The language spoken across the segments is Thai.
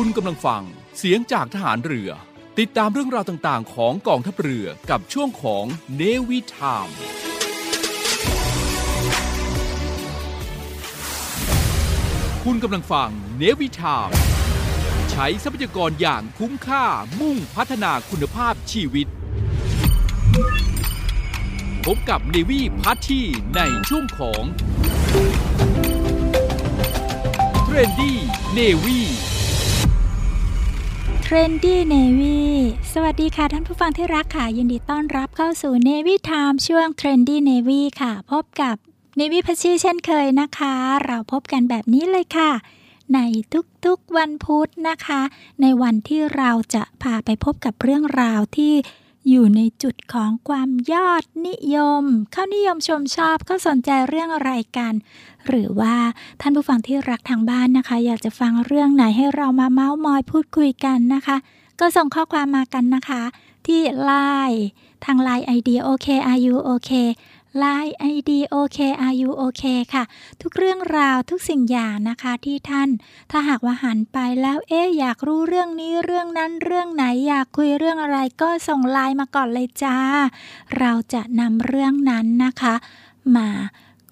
คุณกำลังฟังเสียงจากทหารเรือ ติดตามเรื่องราวต่างๆ ของกองทัพเรือกับช่วงของเนวิทามคุณกำลังฟังเนวิทามใช้ทรัพยากรอย่างคุ้มค่ามุ่งพัฒนาคุณภาพชีวิต พบกับเนวี่พัทที่ในช่วงของTrendy Navy Trendy Navy สวัสดีค่ะท่านผู้ฟังที่รักค่ะ ยินดีต้อนรับเข้าสู่ Navy Time ช่วง Trendy Navy ค่ะ พบกับ Navy พัชชีเช่นเคยนะคะ เราพบกันแบบนี้เลยค่ะ ในทุกๆวันพุธนะคะ ในวันที่เราจะพาไปพบกับเรื่องราวที่ อยู่ในจุดของความยอดนิยม เขานิยมชมชอบก็สนใจเรื่องอะไรกัน หรือว่าท่านผู้ฟังที่รักทางบ้านนะคะ อยากจะฟังเรื่องไหนให้เรามาเมาส์มอยพูดคุยกันนะคะ ก็ส่งข้อความมากันนะคะ ที่ไลน์ทาง Line ID OK Are You OK Line ID OK Are You OK ค่ะ ทุกเรื่องราวทุกสิ่งอย่างนะคะที่ท่าน ถ้าหากว่าหันไปแล้วเอ๊ะอยากรู้เรื่องนี้เรื่องนั้นเรื่องไหนอยากคุยเรื่องอะไรก็ส่งไลน์มาก่อนเลยจ้า เราจะนำเรื่องนั้นนะคะ มา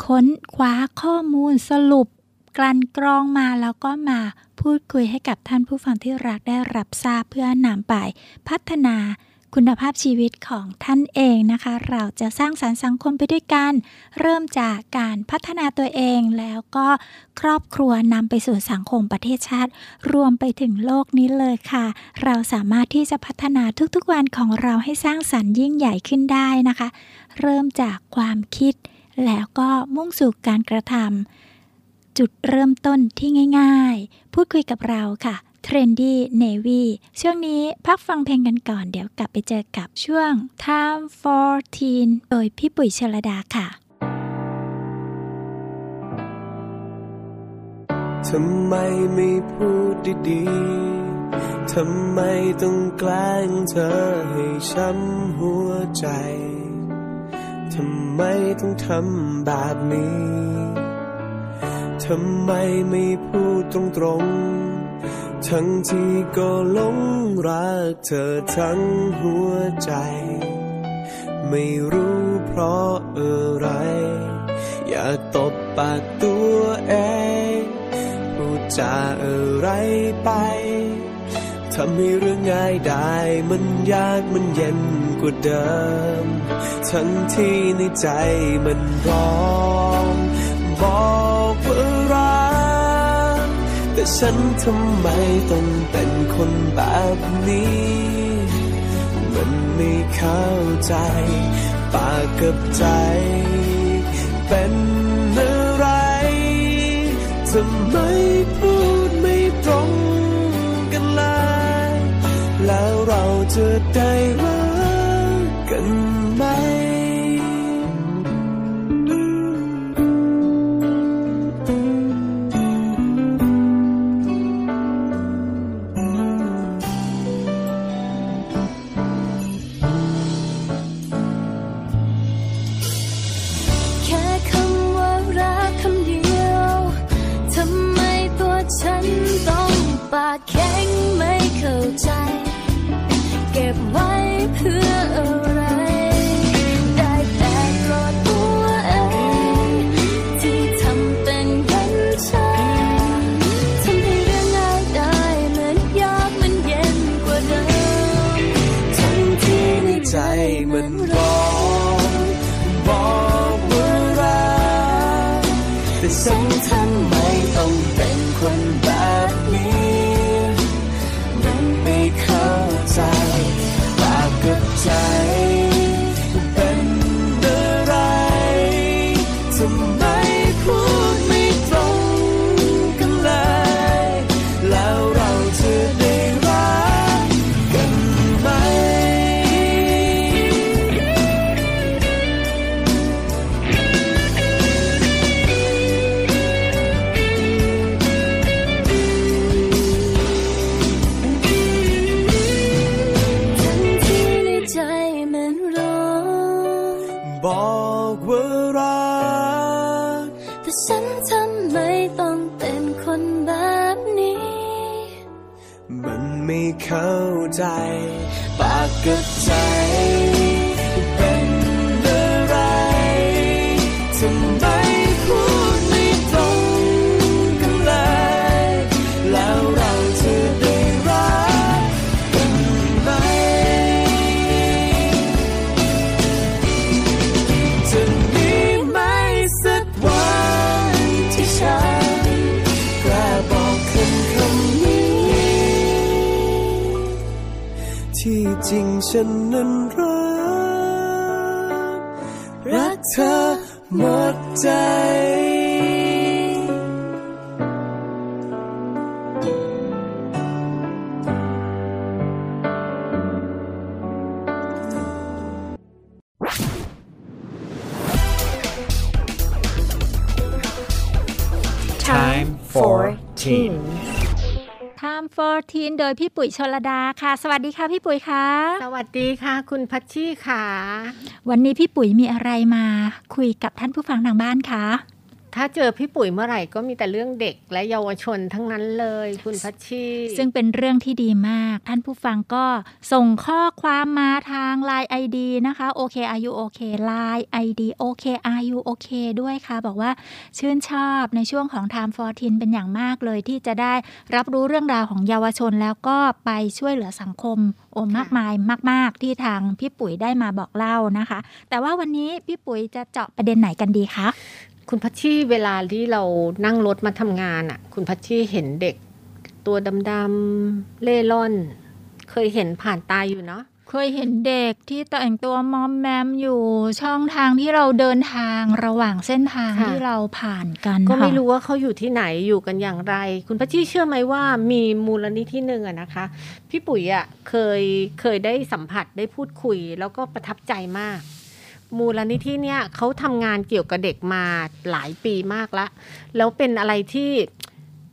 ค้นคว้าข้อมูลสรุปกลั่นกรองมาแล้วก็มาพูดคุยให้กับท่านผู้ฟังที่รักได้รับทราบเพื่อนำไปพัฒนา คุณภาพชีวิตของท่านเองนะคะ เราจะสร้างสารรค์สังคมไปด้วยกัน เริ่มจากการพัฒนาตัวเองแล้วก็ครอบครัวนำไปสู่สังคมประเทศชาติ รวมไปถึงโลกนี้เลยค่ะ เราสามารถที่จะพัฒนาทุกๆวันของเราให้สร้างสรรค์ยิ่งใหญ่ขึ้นได้นะคะ เริ่มจากความคิด แล้วก็มุ่งสู่การกระทำจุดเริ่มต้นที่ง่าย ๆ พูดคุยกับเราค่ะ Trendy Navy ช่วงนี้พักฟังเพลงกันก่อนเดี๋ยวกลับไปเจอกับช่วง Time for Teen โดยพี่ปุ๋ยชลดาค่ะทำไมไม่พูดดีๆ ทำไมต้องแกล้งเธอให้ช้ำหัวใจ ทำไมต้องทำแบบนี้ ทำไมไม่พูดตรงๆ ทั้งที่ก็หลงรักเธอทั้งหัวใจ ไม่รู้เพราะอะไร อยากตบปากตัวเองพูดจาอะไรไปทำให้เรื่องง่ายได้มันยากมันเย็นกว่าเดิม ทั้งที่ในใจมันร้องบอกว่ารัก แต่ฉันทำไมต้องเป็นคนแบบนี้ มันไม่เข้าใจ ปากกับใจ เป็นอะไรทำไมพูดไม่ตรงกันเล่ะแล้วเราจะได้รักกัน เก็ จ Time for Teen โดยพี่ปุ๋ยชลดาค่ะ สวัสดีค่ะพี่ปุ๋ยคะสวัสดีค่ะ คุณพัชชีค่ะ วันนี้พี่ปุ๋ยมีอะไรมา คุยกับท่านผู้ฟังทางบ้านคะ ถ้าเจอพี่ปุ๋ยเมื่อไหร่ก็มีแต่เรื่องเด็กและเยาวชนทั้งนั้นเลย คุณพัชชีซึ่งเป็นเรื่องที่ดีมาก ท่านผู้ฟังก็ส่งข้อความมาทาง Line ID นะคะโอเคอายุโอเค Line ID โอเคอายุโอเคด้วยค่ะ บอกว่าชื่นชอบในช่วงของ Time for Teen เป็นอย่างมากเลยที่จะได้รับรู้เรื่องราวของเยาวชนแล้วก็ไปช่วยเหลือสังคมโอ้มากมายมาก ๆ ที่ทางพี่ปุ๋ยได้มาบอกเล่านะคะ แต่ว่าวันนี้พี่ปุ๋ยจะเจาะประเด็นไหนกันดีคะ คุณพัชชีเวลาที่เรานั่งรถมาทำงานอะ คุณพัชชีเห็นเด็ก ตัวดำๆเล่ร่อน เคยเห็นผ่านตาอยู่เนาะเคยเห็นเด็กที่แต่งตัวมอมแมมอยู่ช่องทางที่เราเดินทางระหว่างเส้นทางค่ะที่เราผ่านกัน ก็ไม่ค่ะรู้ว่าเขาอยู่ที่ไหนอยู่กันอย่างไร คุณพัชชีเชื่อไหมว่ามีมูลนิธิหนึ่งอะนะคะ พี่ปุ๋ยอะเคยเคยได้สัมผัสได้พูดคุย แล้วก็ประทับใจมาก มูลนิธิเนี่ยเขาทำงานเกี่ยวกับเด็กมาหลายปีมากละแล้วเป็นอะไรที่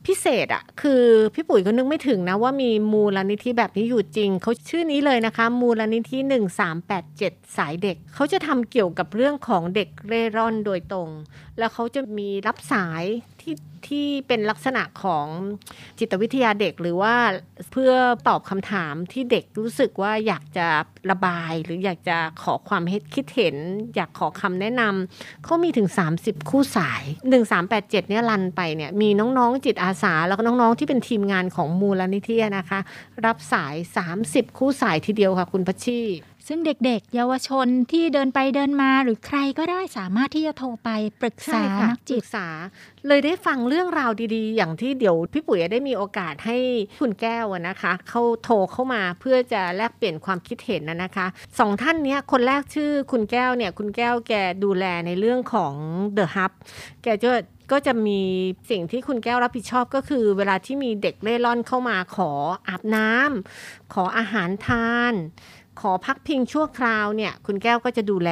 พิเศษอะคือพี่ปุ๋ยก็นึกไม่ถึงนะว่ามีมูลนิธิแบบนี้อยู่จริง เขาชื่อนี้เลยนะคะ มูลนิธิ1387 สายเด็ก เขาจะทำเกี่ยวกับเรื่องของเด็กเร่ร่อนโดยตรง แล้วเขาจะมีรับสายที่ที่เป็นลักษณะของจิตวิทยาเด็กหรือว่าเพื่อตอบคำถามที่เด็กรู้สึกว่าอยากจะระบาย หรืออยากจะขอความคิดเห็น อยากขอคำแนะนำเขามีถึง 30 คู่สาย 1387เนี่ยรันไปเนี่ยมีน้องๆจิตอาสา แล้วก็น้องๆที่เป็นทีมงานของมูลนิธินะคะ รับสาย 30 คู่สายทีเดียวค่ะคุณพัชชี ซึ่งเด็กๆ เยาวชนที่เดินไปเดินมาหรือใครก็ได้สามารถที่จะโทรไปปรึกษาใช่ค่ะนักจิปตรึกษา เลยได้ฟังเรื่องราวดีๆ อย่างที่เดี๋ยวพี่ปุ๋ยได้มีโอกาสให้คุณแก้วอะนะคะเขาโทรเข้ามาเพื่อจะแลกเปลี่ยนความคิดเห็นนะนะคะสองท่านเนี้ยคนแรกชื่อคุณแก้วเนี่ยคุณแก้วแกดูแลในเรื่องของ The Hub แกจะก็จะมีสิ่งที่คุณแก้วรับผิดชอบก็คือ เวลาที่มีเด็กเล่ร่อนเข้ามาขออาบน้ำขออาหารทาน ขอพักพิงชั่วคราวเนี่ยคุณแก้วก็จะดูแล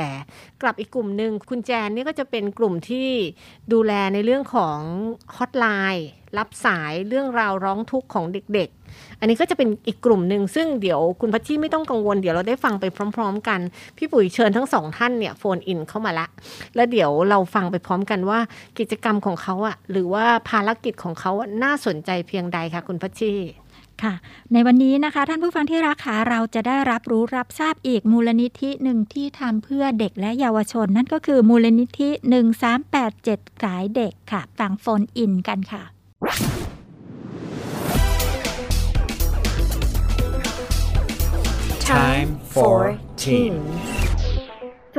กลับอีกกลุ่มหนึ่งคุณแจนนี่ก็จะเป็นกลุ่มที่ดูแลในเรื่องของฮอตไลน์รับสายเรื่องราวร้องทุกข์ของเด็กๆ อันนี้ก็จะเป็นอีกกลุ่มหนึ่งซึ่งเดี๋ยวคุณพัชชีไม่ต้องกังวลเดี๋ยวเราได้ฟังไปพร้อม ๆ กัน พี่ปุ๋ยเชิญทั้งสองท่านเนี่ยโฟนอินเข้ามาละ แล้วเดี๋ยวเราฟังไปพร้อมกันว่ากิจกรรมของเขาอะหรือว่าภารกิจของเขาน่าสนใจเพียงใดคะคุณพัชชี ค่ะ ในวันนี้นะคะ ท่านผู้ฟังที่รักค่ะเราจะได้รับรู้รับทราบอีกมูลนิธิหนึ่งที่ทำเพื่อเด็กและเยาวชน นั่นก็คือมูลนิธิ 1387 สายเด็กค่ะฟังโฟนอินกันค่ะ Time for Teen ส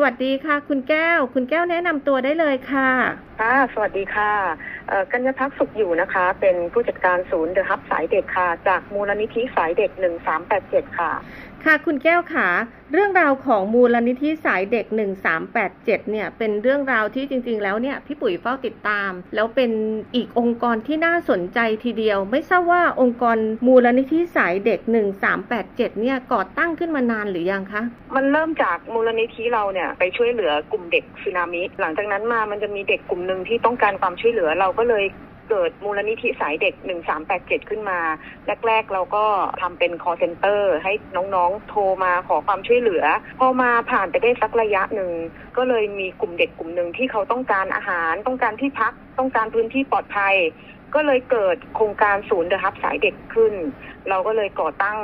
วัสดีค่ะ คุณแก้ว คุณแก้วแนะนำตัวได้เลยค่ะค่ะสวัสดีค่ะกัญญพักสุขอยู่นะคะ เป็นผู้จัดการศูนย์เดอะฮับสายเด็กค่ะ จากมูลนิธิสายเด็ก1387ค่ะ ค่ะคุณแก้วค่ะเรื่องราวของมูลนิธิสายเด็ก 1387 เนี่ยเป็นเรื่องราวที่จริง ๆ แล้วเนี่ยพี่ปุ๋ยเฝ้าติดตาม แล้วเป็นอีกองค์กรที่น่าสนใจทีเดียว ไม่ทราบว่าองค์กรมูลนิธิสายเด็ก 1387 เนี่ยก่อตั้งขึ้นมานานหรือยังคะ มันเริ่มจากมูลนิธิเราเนี่ยไปช่วยเหลือกลุ่มเด็กสึนามิ หลังจากนั้นมามันจะมีเด็กกลุ่มหนึ่งที่ต้องการความช่วยเหลือเราก็เลย เกิดมูลนิธิสายเด็ก 1387 ขึ้นมา แรก ๆ เราก็ทำเป็น call center ให้น้องๆ โทรมาขอความช่วยเหลือ พอมาผ่านไปได้สักระยะหนึ่ง ก็เลยมีกลุ่มเด็กกลุ่มหนึ่งที่เขาต้องการอาหาร ต้องการที่พัก ต้องการพื้นที่ปลอดภัย ก็เลยเกิดโครงการศูนย์เดอะฮับสายเด็กขึ้น เราก็เลยก่อตั้ง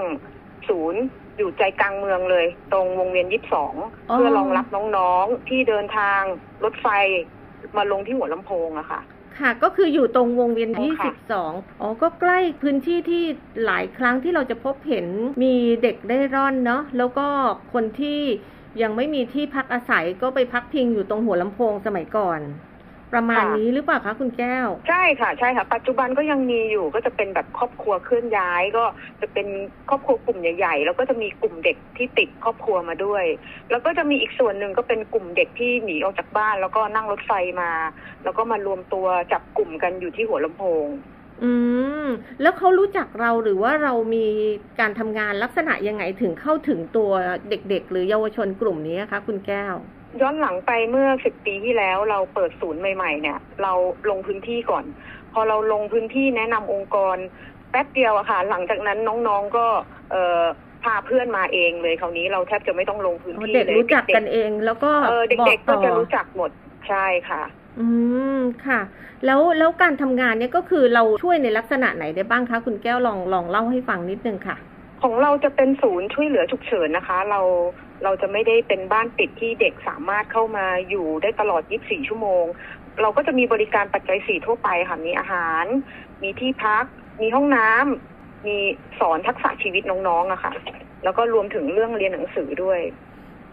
ศูนย์อยู่ใจกลางเมืองเลย ตรงวงเวียนยี่สิบสองอ๋อเพื่อรองรับน้องๆที่เดินทางรถไฟมาลงที่หัวลำโพงอะค่ะ ค่ะ ก็คืออยู่ตรงวงเวียนที่ค่ะ12อ๋อ ก็ใกล้พื้นที่ที่หลายครั้งที่เราจะพบเห็นมีเด็กได้ร่อนเนาะ แล้วก็คนที่ยังไม่มีที่พักอาศัยก็ไปพักพิงอยู่ตรงหัวลำโพงสมัยก่อน ประมาณนี้หรือเปล่าคะคุณแก้ว ใช่ค่ะใช่ค่ะ ปัจจุบันก็ยังมีอยู่ก็จะเป็นแบบครอบครัวเคลื่อนย้ายก็จะเป็นครอบครัวกลุ่มใหญ่ ๆ แล้วก็จะมีกลุ่มเด็กที่ติดครอบครัวมาด้วย แล้วก็จะมีอีกส่วนหนึ่งก็เป็นกลุ่มเด็กที่หนีออกจากบ้าน แล้วก็นั่งรถไฟมา แล้วก็มารวมตัวจับกลุ่มกันอยู่ที่หัวลำโพง อืม แล้วเขารู้จักเราหรือว่าเรามีการทำงานลักษณะยังไงถึงเข้าถึงตัวเด็ก ๆ หรือเยาวชนกลุ่มนี้คะคุณแก้ว ย้อนหลังไปเมื่อสิบปีที่แล้วเราเปิดศูนย์ใหม่ ๆ เนี่ย เราลงพื้นที่ก่อน พอเราลงพื้นที่แนะนำองค์กรแป๊บเดียวอะค่ะ หลังจากนั้นน้องๆก็เอ่อพาเพื่อนมาเองเลยคราวนี้เราแทบจะไม่ต้องลงพื้นที่เด็กเลยรู้จักกันเอง แล้วก็เออบอกเด็กๆก็ต่อจะรู้จักหมดใช่ค่ะ อืมค่ะ แล้วแล้วการทำงานเนี่ยก็คือเราช่วยในลักษณะไหนได้บ้างคะ คุณแก้วลองลองเล่าให้ฟังนิดนึงค่ะ ของเราจะเป็นศูนย์ช่วยเหลือฉุกเฉินนะคะ เราเราจะไม่ได้เป็นบ้านปิดที่เด็กสามารถเข้ามาอยู่ได้ตลอด 24 ชั่วโมง เราก็จะมีบริการปัจจัยสี่ทั่วไปค่ะมีอาหาร มีที่พัก มีห้องน้ำมีสอนทักษะชีวิตน้องๆอะค่ะ แล้วก็รวมถึงเรื่องเรียนหนังสือด้วย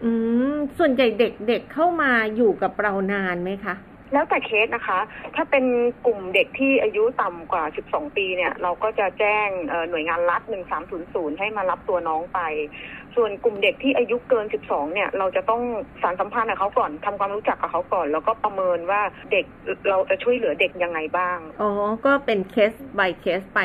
อืมส่วนใหญ่เด็กเด็กเข้ามาอยู่กับเรานานไหมคะ แล้วแต่เคสนะคะ ถ้าเป็นกลุ่มเด็กที่อายุต่ำกว่า 12 ปีเนี่ย เราก็จะแจ้งหน่วยงานรัฐ 1300 ให้มารับตัวน้องไป ส่วนกลุ่มเด็กที่อายุเกิน 12 เนี่ย เราจะต้องสารสัมพันธ์กับเขาก่อนทำความรู้จักกับเขาก่อน แล้วก็ประเมินว่าเด็กเราจะช่วยเหลือเด็กยังไงบ้าง อ๋อ ก็เป็นเคส by เคสไป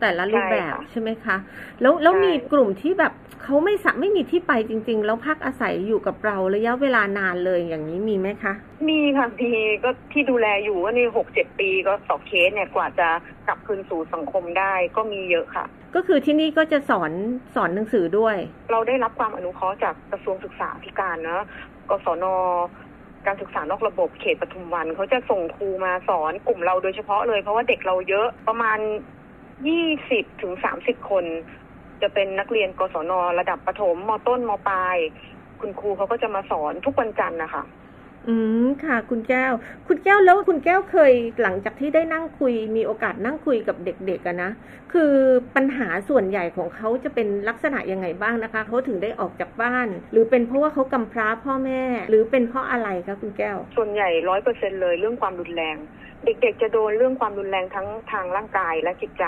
แต่ละรูปแบบใช่ค่ะใช่ไหมคะ แล้วแล้วใช่มีกลุ่มที่แบบเขาไม่สะไม่มีที่ไปจริง ๆ แล้วพักอาศัยอยู่กับเราระยะเวลานานเลยอย่างนี้มีไหมคะ มีค่ะมีก็ที่ดูแลอยู่ว่านี่หกเจ็ดปีก็สองเคสเนี่ยกว่าจะกลับคืนสู่สังคมได้ก็มีเยอะค่ะ ก็คือที่นี่ก็จะสอนสอนหนังสือด้วย เราได้รับความอนุเคราะห์จากกระทรวงศึกษาธิการเนอะกศนการศึกษานอกระบบเขตปทุมวันเขาจะส่งครูมาสอนกลุ่มเราโดยเฉพาะเลยเพราะว่าเด็กเราเยอะประมาณ ยี่สิบถึงสามสิบคน จะเป็นนักเรียนกศนระดับประถมมต้นมปลาย คุณครูเขาก็จะมาสอนทุกวันจันทร์นะคะอืมค่ะคุณแก้ว คุณแก้วแล้วคุณแก้วเคยหลังจากที่ได้นั่งคุย มีโอกาสนั่งคุยกับเด็กๆอะนะคือปัญหาส่วนใหญ่ของเขาจะเป็นลักษณะยังไงบ้างนะคะเขาถึงได้ออกจากบ้าน หรือเป็นเพราะว่าเขากำพร้าพ่อแม่ หรือเป็นเพราะอะไรคะคุณแก้ว ส่วนใหญ่ร้อยเปอร์เซ็นเลยเรื่องความรุนแรง เด็กๆจะโดนเรื่องความรุนแรงทั้งทางร่างกายและจิตใจ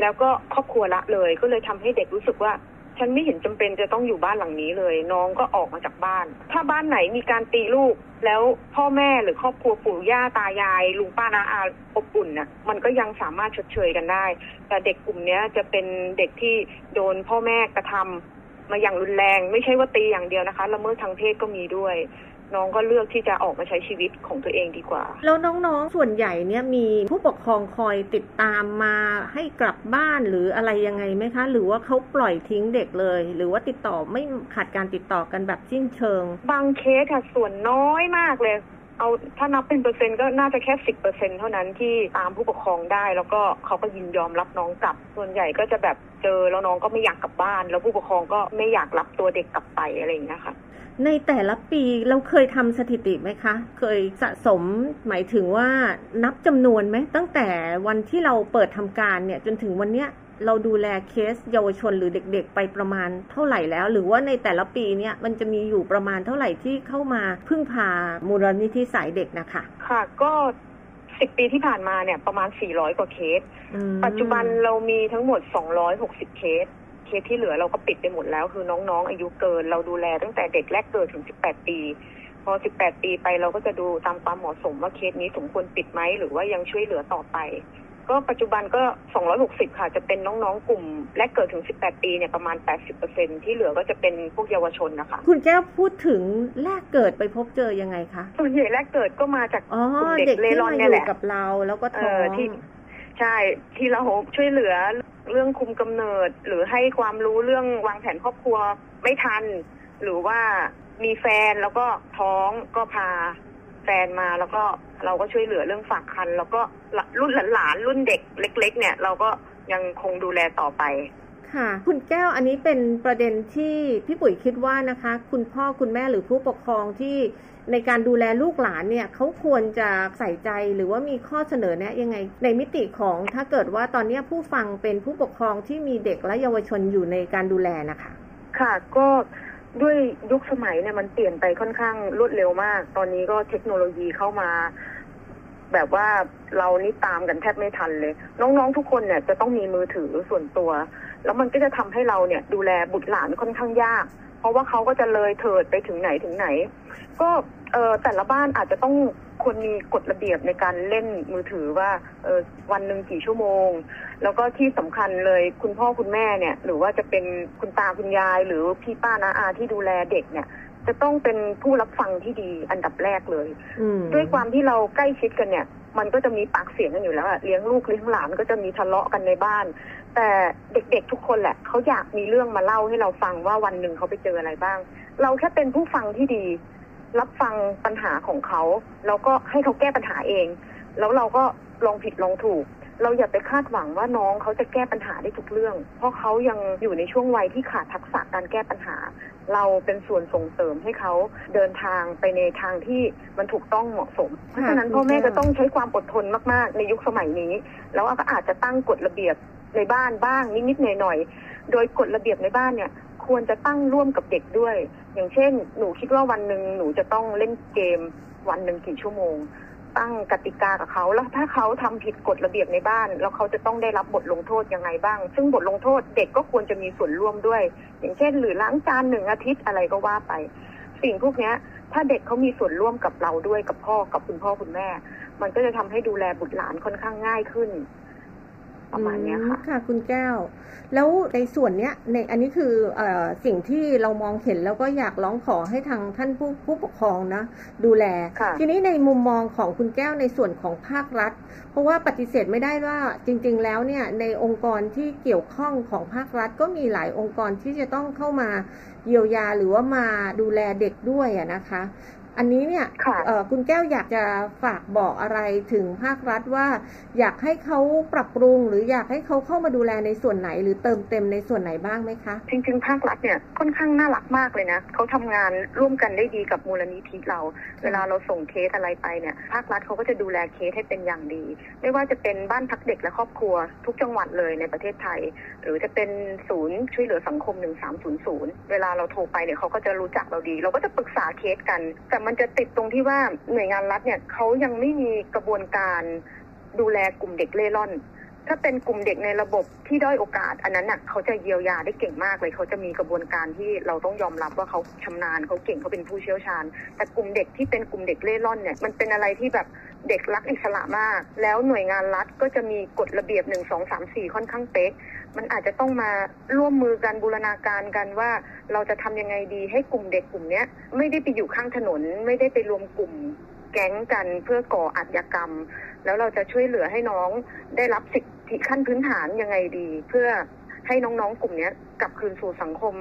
แล้วก็ครอบครัวละเลย ก็เลยทำให้เด็กรู้สึกว่า ฉันไม่เห็นจำเป็นจะต้องอยู่บ้านหลังนี้เลย น้องก็ออกมาจากบ้าน ถ้าบ้านไหนมีการตีลูก แล้วพ่อแม่หรือครอบครัวปู่ย่าตายายลุงป้านาอาอบอุ่นน่ะ มันก็ยังสามารถชดเชยกันได้ แต่เด็กกลุ่มเนี้ยจะเป็นเด็กที่โดนพ่อแม่กระทำมาอย่างรุนแรง ไม่ใช่ว่าตีอย่างเดียวนะคะละเมิดทางเพศก็มีด้วย น้องก็เลือกที่จะออกมาใช้ชีวิตของตัวเองดีกว่า แล้วน้องๆส่วนใหญ่เนี่ยมีผู้ปกครองคอยติดตามมาให้กลับบ้านหรืออะไรยังไงไหมคะ หรือว่าเขาปล่อยทิ้งเด็กเลย หรือว่าติดต่อไม่ขาดการติดต่อกันแบบสิ้นเชิง บางเคสค่ะส่วนน้อยมากเลยเอาถ้านับเป็นเปอร์เซ็นต์ก็น่าจะแค่สิบเปอร์เซ็นต์เท่านั้นที่ตามผู้ปกครองได้ แล้วก็เขาก็ยินยอมรับน้องกลับ ส่วนใหญ่ก็จะแบบเจอแล้วน้องก็ไม่อยากกลับบ้าน แล้วผู้ปกครองก็ไม่อยากรับตัวเด็กกลับไปอะไรอย่างเงี้ยค่ะ ในแต่ละปีเราเคยทำสถิติไหมคะ เคยสะสมหมายถึงว่านับจำนวนไหมตั้งแต่วันที่เราเปิดทำการเนี่ยจนถึงวันเนี้ยเราดูแลเคสเยาวชนหรือเด็กๆ ไปประมาณเท่าไหร่แล้ว หรือว่าในแต่ละปีเนี่ยมันจะมีอยู่ประมาณเท่าไหร่ที่เข้ามาพึ่งพามูลนิธิสายเด็กนะคะ ค่ะก็สิบปีที่ผ่านมาเนี่ยประมาณสี่ร้อยกว่าเคสอืมปัจจุบันเรามีทั้งหมดสองร้อยหกสิบเคส เคสที่เหลือเราก็ปิดไปหมดแล้ว คือน้องๆ อายุเกิน เราดูแลตั้งแต่เด็กแรกเกิดถึงสิบแปดปี พอสิบแปดปีไปเราก็จะดูตามความเหมาะสมว่าเคสนี้สมควรปิดไหมหรือว่ายังช่วยเหลือต่อไป ก็ปัจจุบันก็ 260 ค่ะ จะเป็นน้องๆ กลุ่มแรกเกิดถึง 18 ปีเนี่ยประมาณ 80%ที่เหลือก็จะเป็นพวกเยาวชนนะคะ คุณแก้วพูดถึงแรกเกิดไปพบเจอยังไงคะส่วนใหญ่แรกเกิดก็มาจากอ๋อกลุ่มเด็กเด็กเล่ที่ร่อนมาอเนี่ยแหยู่ละกับเราแล้วก็เอท้อองที่ ใช่ที่เราช่วยเหลือเรื่องคุมกำเนิด หรือให้ความรู้เรื่องวางแผนครอบครัวไม่ทัน หรือว่ามีแฟนแล้วก็ท้องก็พาแฟนมาแล้วก็เราก็ช่วยเหลือเรื่องฝากคัน แล้วก็รุ่นหลานๆรุ่นเด็กเล็ก ๆ เนี่ย เราก็ยังคงดูแลต่อไปค่ะคุณแก้วอันนี้เป็นประเด็นที่พี่ปุ๋ยคิดว่านะคะ คุณพ่อคุณแม่หรือผู้ปกครองที่ ในการดูแลลูกหลานเนี่ยเขาควรจะใส่ใจหรือว่ามีข้อเสนอแนะยังไง ในมิติของถ้าเกิดว่าตอนนี้ผู้ฟังเป็นผู้ปกครองที่มีเด็กและเยาวชนอยู่ในการดูแลนะคะ ค่ะก็ด้วยยุคสมัยเนี่ยมันเปลี่ยนไปค่อนข้างรวดเร็วมาก ตอนนี้ก็เทคโนโลยีเข้ามา แบบว่าเรานี่ตามกันแทบไม่ทันเลย น้องๆทุกคนเนี่ยจะต้องมีมือถือส่วนตัว แล้วมันก็จะทำให้เราเนี่ยดูแลบุตรหลานค่อนข้างยาก ราะว่าเขาก็จะเลยเถิดไปถึงไหนถึงไหน ก็เออแต่ละบ้านอาจจะต้องควรมีกฎระเบียบในการเล่นมือถือว่าเออวันหนึ่งกี่ชั่วโมง แล้วก็ที่สำคัญเลยคุณพ่อคุณแม่เนี่ย หรือว่าจะเป็นคุณตาคุณยาย หรือพี่ป้านาอาที่ดูแลเด็กเนี่ยจะต้องเป็นผู้รับฟังที่ดีอันดับแรกเลย ด้วยความที่เราใกล้ชิดกันเนี่ย มันก็จะมีปากเสียงกันอยู่แล้วอะเลี้ยงลูกเลี้ยงหลานก็จะมีทะเลาะกันในบ้าน แต่เด็กๆทุกคนแหละเขาอยากมีเรื่องมาเล่าให้เราฟังว่าวันหนึ่งเขาไปเจออะไรบ้าง เราแค่เป็นผู้ฟังที่ดี รับฟังปัญหาของเขาแล้วก็ให้เขาแก้ปัญหาเอง แล้วเราก็ลองผิดลองถูก เราอย่าไปคาดหวังว่าน้องเขาจะแก้ปัญหาได้ทุกเรื่อง เพราะเขายังอยู่ในช่วงวัยที่ขาดทักษะการแก้ปัญหา เราเป็นส่วนส่งเสริมให้เขาเดินทางไปในทางที่มันถูกต้องเหมาะสม เพราะฉะนั้นพ่อแม่จะต้องใช้ความอดทนมากๆ ในยุคสมัยนี้ แล้วก็อาจจะตั้งกฎระเบียบ ในบ้านบ้างนิดๆหน่อยๆโดยกฎระเบียบในบ้านเนี่ย ควรจะตั้งร่วมกับเด็กด้วย อย่างเช่น หนูคิดว่าวันหนึ่งหนูจะต้องเล่นเกมวันหนึ่งกี่ชั่วโมง ตั้งกติกากับเขาแล้วถ้าเขาทำผิดกฎระเบียบในบ้าน แล้วเขาจะต้องได้รับบทลงโทษยังไงบ้าง ซึ่งบทลงโทษเด็กก็ควรจะมีส่วนร่วมด้วย อย่างเช่น หรือล้างจานหนึ่งอาทิตย์อะไรก็ว่าไป สิ่งพวกนี้ถ้าเด็กเขามีส่วนร่วมกับเราด้วยกับพ่อกับคุณพ่อคุณแม่ มันก็จะทำให้ดูแลบุตรหลานค่อนข้างง่ายขึ้น ประมาณนี้ค่ะค่ะ คุณแก้ว แล้วในส่วนเนี้ยในอันนี้คืออสิ่งที่เรามองเห็นแล้วก็อยากร้องขอให้ทางท่านผู้ผู้ปกครองนะ ดูแล ทีนี้ในมุมมองของคุณแก้วในส่วนของภาครัฐ เพราะว่าปฏิเสธไม่ได้ว่าจริง ๆ แล้วเนี่ยในองค์กรที่เกี่ยวข้องของภาครัฐ ก็มีหลายองค์กรที่จะต้องเข้ามาเยียวยาหรือว่ามาดูแลเด็กด้วยนะคะ อันนี้เนี่ยคุณแก้วอยากจะฝากบอกอะไรถึงภาครัฐว่า อยากให้เขาปรับปรุง หรืออยากให้เขาเข้ามาดูแลในส่วนไหน หรือเติมเต็มในส่วนไหนบ้างไหมคะ จริงๆ ภาครัฐเนี่ยค่อนข้างน่ารักมากเลยนะเขาทำงานร่วมกันได้ดีกับมูลนิธิเรา เวลาเราส่งเคสอะไรไปเนี่ยภาครัฐเขาก็จะดูแลเคสให้เป็นอย่างดี ไม่ว่าจะเป็นบ้านพักเด็กและครอบครัว ทุกจังหวัดเลยในประเทศไทย หรือจะเป็นศูนย์ช่วยเหลือสังคม 1300 เวลาเราโทรไปเนี่ยเขาก็จะรู้จักเราดี เราก็จะปรึกษาเคสกันแต่มันจะติดตรงที่ว่าหน่วยงานรัฐเนี่ยเขายังไม่มีกระบวนการดูแลกลุ่มเด็กเล่ร่อน ถ้าเป็นกลุ่มเด็กในระบบที่ด้อยโอกาส อันนั้นน่ะเขาจะเยียวยาได้เก่งมากเลย เขาจะมีกระบวนการที่เราต้องยอมรับว่าเขาชำนาญเขาเก่งเขาเป็นผู้เชี่ยวชาญ แต่กลุ่มเด็กที่เป็นกลุ่มเด็กเล่ร่อนเนี่ยมันเป็นอะไรที่แบบเด็กรักอิสระมาก แล้วหน่วยงานรัฐก็จะมีกฎระเบียบหนึ่งสองสามสี่ค่อนข้างเป๊ะมันอาจจะต้องมาร่วมมือกันบูรณาการกันว่า เราจะทำยังไงดีให้กลุ่มเด็กกลุ่มนี้ไม่ได้ไปอยู่ข้างถนน ไม่ได้ไปรวมกลุ่ม แก๊งกันเพื่อก่ออาชญากรรม แล้วเราจะช่วยเหลือให้น้องได้รับสิทธิขั้นพื้นฐานยังไงดี เพื่อให้น้องๆกลุ่มนี้กลับคืนสู่สังคม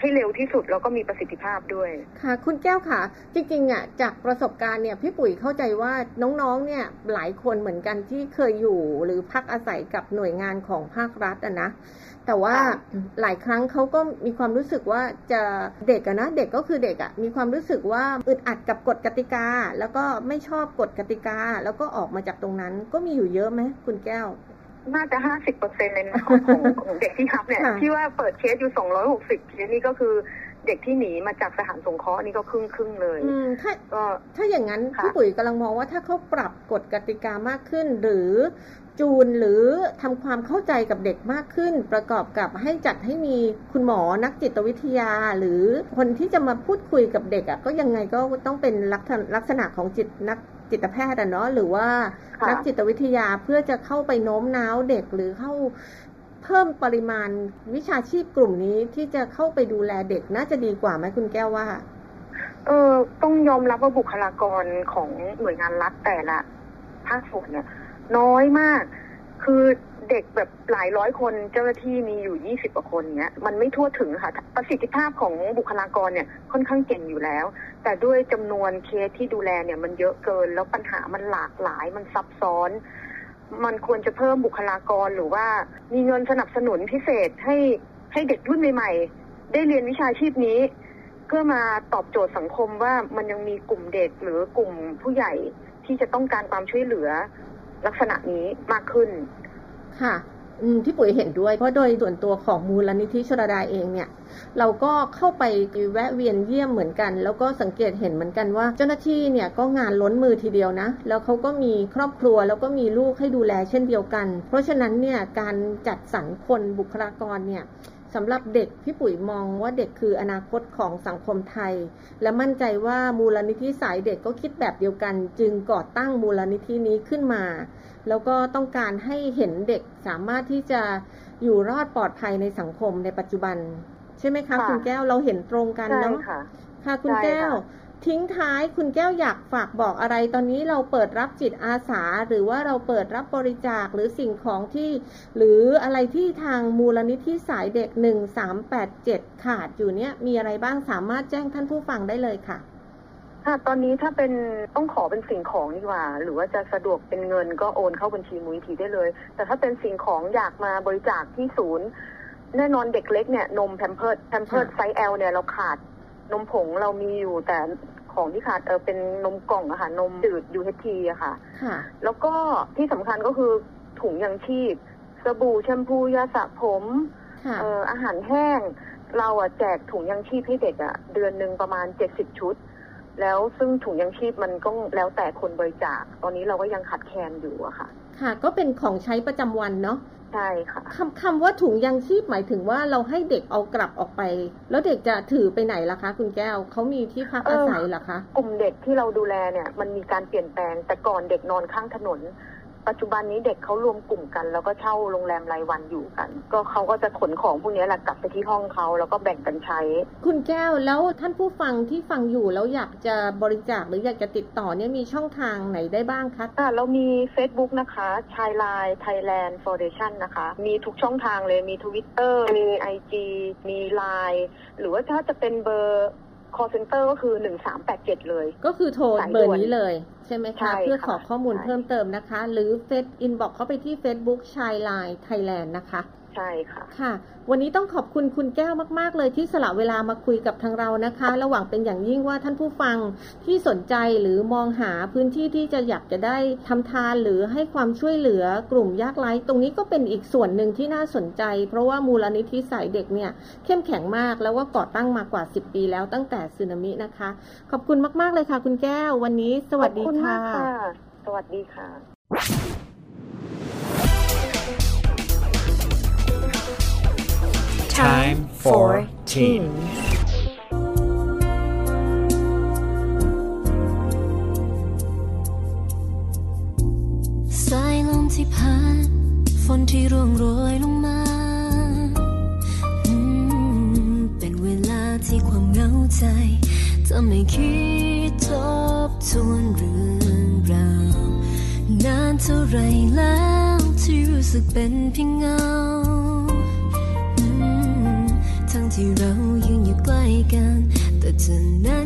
ให้เร็วที่สุดแล้วก็มีประสิทธิภาพด้วย ค่ะ คุณแก้วค่ะ จริงๆอะจากประสบการณ์เนี่ยพี่ปุ๋ยเข้าใจว่าน้องๆเนี่ยหลายคนเหมือนกันที่เคยอยู่หรือพักอาศัยกับหน่วยงานของภาครัฐอะนะ แต่ว่าหลายครั้งเขาก็มีความรู้สึกว่าจะเด็กอะนะเด็กก็คือเด็กอะมีความรู้สึกว่าอึดอัดกับกฎกติกา แล้วก็ไม่ชอบกฎกติกา แล้วก็ออกมาจากตรงนั้นก็มีอยู่เยอะไหมคุณแก้วน่าจะห้าสิบเปอร์เซ็นต์เลยนะของของเด็กที่รับเนี่ยที่ว่าเปิดเคสอยู่สองร้อยหกสิบเคสนี่ก็คือ เด็กที่หนีมาจากสถานสงเคราะห์นี่ก็ครึ่งครึ่งเลยถ้าก็ถ้าอย่างนั้นพี่ปุ๋ยกำลังมองว่าถ้าเขาปรับกฎกติกามากขึ้น หรือจูนหรือทำความเข้าใจกับเด็กมากขึ้น ประกอบกับให้จัดให้มีคุณหมอนักจิตวิทยา หรือคนที่จะมาพูดคุยกับเด็กอะก็ยังไงก็ต้องเป็นลักษณะของจิตนักจิตแพทย์อะเนาะหรือว่านักจิตวิทยาเพื่อจะเข้าไปโน้มน้าวเด็กหรือเข้า เพิ่มปริมาณวิชาชีพกลุ่มนี้ที่จะเข้าไปดูแลเด็กน่าจะดีกว่าไหมคุณแก้วว่า เออต้องยอมรับว่าบุคลากรของหน่วยงานรัฐแต่ละภาคส่วนเนี่ย น้อยมาก คือเด็กแบบหลายร้อยคนเจ้าหน้าที่มีอยู่20กว่าคนเนี้ยมันไม่ทั่วถึงค่ะ ประสิทธิภาพของบุคลากรเนี่ยค่อนข้างเก่งอยู่แล้ว แต่ด้วยจำนวนเคสที่ดูแลเนี่ยมันเยอะเกิน แล้วปัญหามันหลากหลายมันซับซ้อน มันควรจะเพิ่มบุคลากรหรือว่ามีเงินสนับสนุนพิเศษให้ให้เด็กรุ่นใหม่ๆ ได้เรียนวิชาชีพนี้ เพื่อมาตอบโจทย์สังคมว่ามันยังมีกลุ่มเด็กหรือกลุ่มผู้ใหญ่ที่จะต้องการความช่วยเหลือลักษณะนี้มากขึ้น ค่ะ ที่ปุ๋ยเห็นด้วย เพราะโดยส่วนตัวของมูลนิธิชรดาเองเนี่ย เราก็เข้าไปแวะเวียนเยี่ยมเหมือนกัน แล้วก็สังเกตเห็นเหมือนกันว่า เจ้าหน้าที่เนี่ยก็งานล้นมือทีเดียวนะ แล้วเขาก็มีครอบครัวแล้วก็มีลูกให้ดูแลเช่นเดียวกัน เพราะฉะนั้นเนี่ยการจัดสรรคนบุคลากรเนี่ยสำหรับเด็กพี่ปุ๋ยมองว่าเด็กคืออนาคตของสังคมไทย และมั่นใจว่ามูลนิธิสายเด็กก็คิดแบบเดียวกัน จึงก่อตั้งมูลนิธินี้ขึ้นมา แล้วก็ต้องการให้เห็นเด็กสามารถที่จะอยู่รอดปลอดภัยในสังคมในปัจจุบัน ใช่ไหมคะค่ะคุณแก้วเราเห็นตรงกันใช่เนาะค่ะค่ะคุณใช่แก้วค่ะทิ้งท้ายคุณแก้วอยากฝากบอกอะไร ตอนนี้เราเปิดรับจิตอาสา หรือว่าเราเปิดรับบริจาคหรือสิ่งของที่ หรืออะไรที่ทางมูลนิธิสายเด็ก1387ขาดอยู่เนี่ยมีอะไรบ้างสามารถแจ้งท่านผู้ฟังได้เลยค่ะ ค่ะตอนนี้ถ้าเป็นต้องขอเป็นสิ่งของดีกว่า หรือว่าจะสะดวกเป็นเงินก็โอนเข้าบัญชีมูลนิธิได้เลย แต่ถ้าเป็นสิ่งของอยากมาบริจาคที่ศูนย์ แน่นอนเด็กเล็กเนี่ยนมแพมเพิร์ดแพมเพิร์ดค่ะไซส์ L เนี่ยเราขาดนมผงเรามีอยู่แต่ของที่ขาดเออเป็นนมกล่องอะค่ะนมจืด UHT อะค่ะค่ะแล้วก็ที่สำคัญก็คือถุงยังชีพ สบู่แชมพูยาสระผมค่ะเอ่ออาหารแห้ง เราอะแจกถุงยังชีพให้เด็กอะเดือนหนึ่งประมาณเจ็ดสิบชุด แล้วซึ่งถุงยังชีพมันก็แล้วแต่คนบริจาค ตอนนี้เราก็ยังขาดแคลนอยู่อะค่ะ ค่ะ ก็เป็นของใช้ประจำวันเนาะใช่ค่ะคำคำว่าถุงยังชีพหมายถึงว่าเราให้เด็กเอากลับออกไป แล้วเด็กจะถือไปไหนล่ะคะ คุณแก้วเขามีที่พักเอออาอศัยเหรอคะกลุ่มเด็กที่เราดูแลเนี่ยมันมีการเปลี่ยนแปลงแต่ก่อนเด็กนอนข้างถนน ปัจจุบันนี้เด็กเขารวมกลุ่มกัน แล้วก็เช่าโรงแรมรายวันอยู่กัน ก็เขาก็จะขนของพวกนี้แหละกลับไปที่ห้องเขาแล้วก็แบ่งกันใช้ คุณแก้วแล้วท่านผู้ฟังที่ฟังอยู่แล้วอยากจะบริจาคหรืออยากจะติดต่อเนี่ยมีช่องทางไหนได้บ้างคะอ่าเรามี Facebook นะคะชายไลน์ Thailand Foundation นะคะ มีทุกช่องทางเลยมี Twitter มี IG มี Line หรือว่าถ้าจะเป็นเบอร์ call center ก็คือ 1387 เลย ก็คือโทรสายด่วนเบอร์นี้เลย ใช่ไหมใช่คะค่ะเพื่อขอข้อมูลใช่เพิ่มเติมนะคะ หรือเฟซ inbox เข้าไปที่ Facebook Childline Thailand นะคะ ใช่ค่ะ ค่ะ วันนี้ต้องขอบคุณคุณแก้วมาก ๆ เลยที่สละเวลามาคุยกับทางเรานะคะ ระหว่างเป็นอย่างยิ่งว่าท่านผู้ฟังที่สนใจหรือมองหาพื้นที่ที่จะอยากจะได้ทำทานหรือให้ความช่วยเหลือกลุ่มยากไร้ ตรงนี้ก็เป็นอีกส่วนหนึ่งที่น่าสนใจ เพราะว่ามูลนิธิสายเด็กเนี่ยเข้มแข็งมากแล้วว่าก่อตั้งมากว่า 10 ปีแล้วตั้งแต่สึนามินะคะ ขอบคุณมาก ๆ เลยค่ะ คุณแก้ว วันนี้สวัสดีขอบคุณค่ะมากค่ะ สวัสดีค่ะ For Teen. สายลมที่พัดฝนที่ร่วงโรยลงมาเป็นเวลาที่ความเหงาใจจะไม่คิดทบทวนเรื่องราวนานเท่าไรแล้วที่รู้สึกเป็นเพียงเงา ที่เรายืนอยู่ใกล้กัน แต่เธอนั้น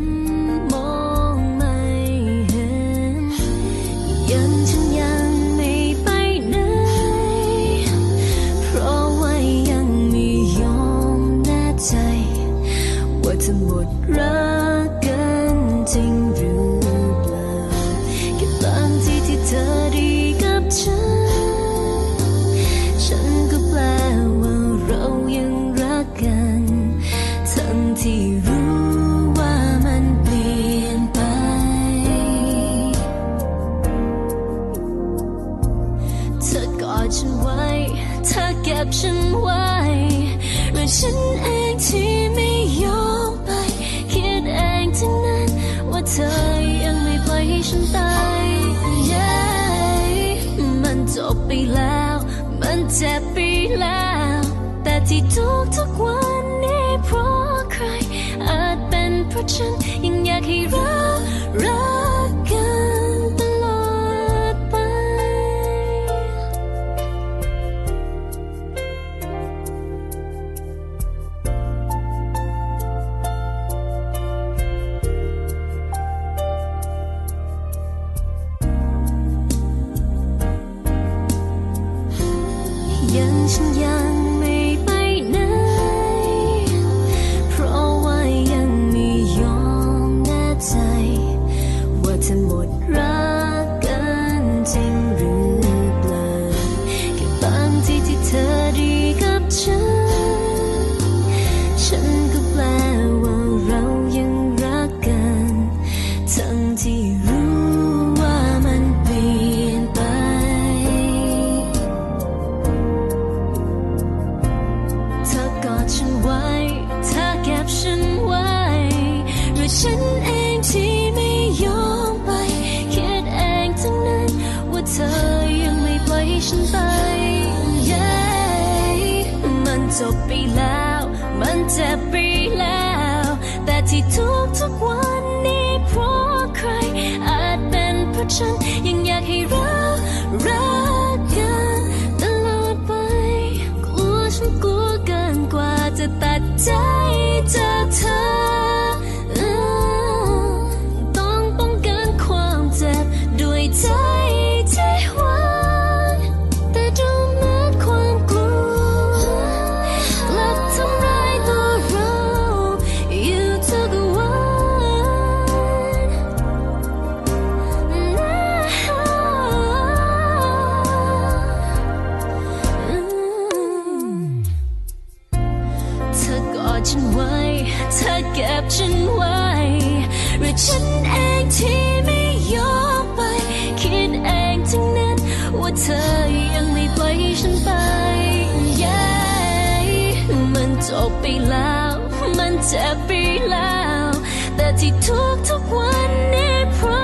จบไปแล้ว มันเจ็บไปแล้ว แต่ที่ทุกทุกๆวันนี้เพราะ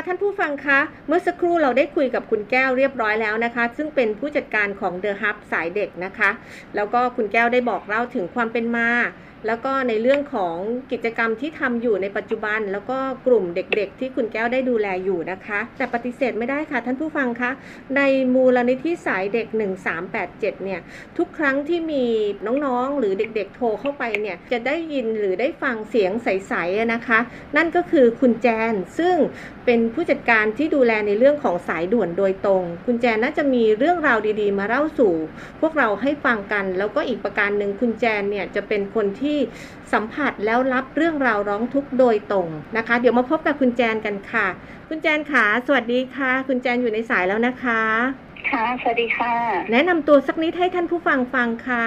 ค่ะท่านผู้ฟังคะเมื่อสักครู่เราได้คุยกับคุณแก้วเรียบร้อยแล้วนะคะ ซึ่งเป็นผู้จัดการของ The Hub สายเด็กนะคะ แล้วก็คุณแก้วได้บอกเล่าถึงความเป็นมา แล้วก็ในเรื่องของกิจกรรมที่ทำอยู่ในปัจจุบัน แล้วก็กลุ่มเด็กๆ ที่คุณแก้วได้ดูแลอยู่นะคะ แต่ปฏิเสธไม่ได้ค่ะท่านผู้ฟังคะในมูลนิธิสายเด็ก 1387 เนี่ย ทุกครั้งที่มีน้องๆ หรือเด็กๆ โทรเข้าไปเนี่ย จะได้ยินหรือได้ฟังเสียงใสๆนะคะ นั่นก็คือคุณแจนซึ่งเป็นผู้จัดการที่ดูแลในเรื่องของสายด่วนโดยตรง คุณแจนน่าจะมีเรื่องราวดีๆ มาเล่าสู่ พวกเราให้ฟังกัน แล้วก็อีกประการหนึ่งคุณแจนเนี่ยจะเป็นคนที่สัมผัสแล้วรับเรื่องราวร้องทุกข์โดยตรงนะคะ เดี๋ยวมาพบกับคุณแจนกันค่ะ คุณแจนขาสวัสดีค่ะ คุณแจนอยู่ในสายแล้วนะคะ ค่ะ สวัสดีค่ะ แนะนำตัวสักนิดให้ท่านผู้ฟังฟังค่ะ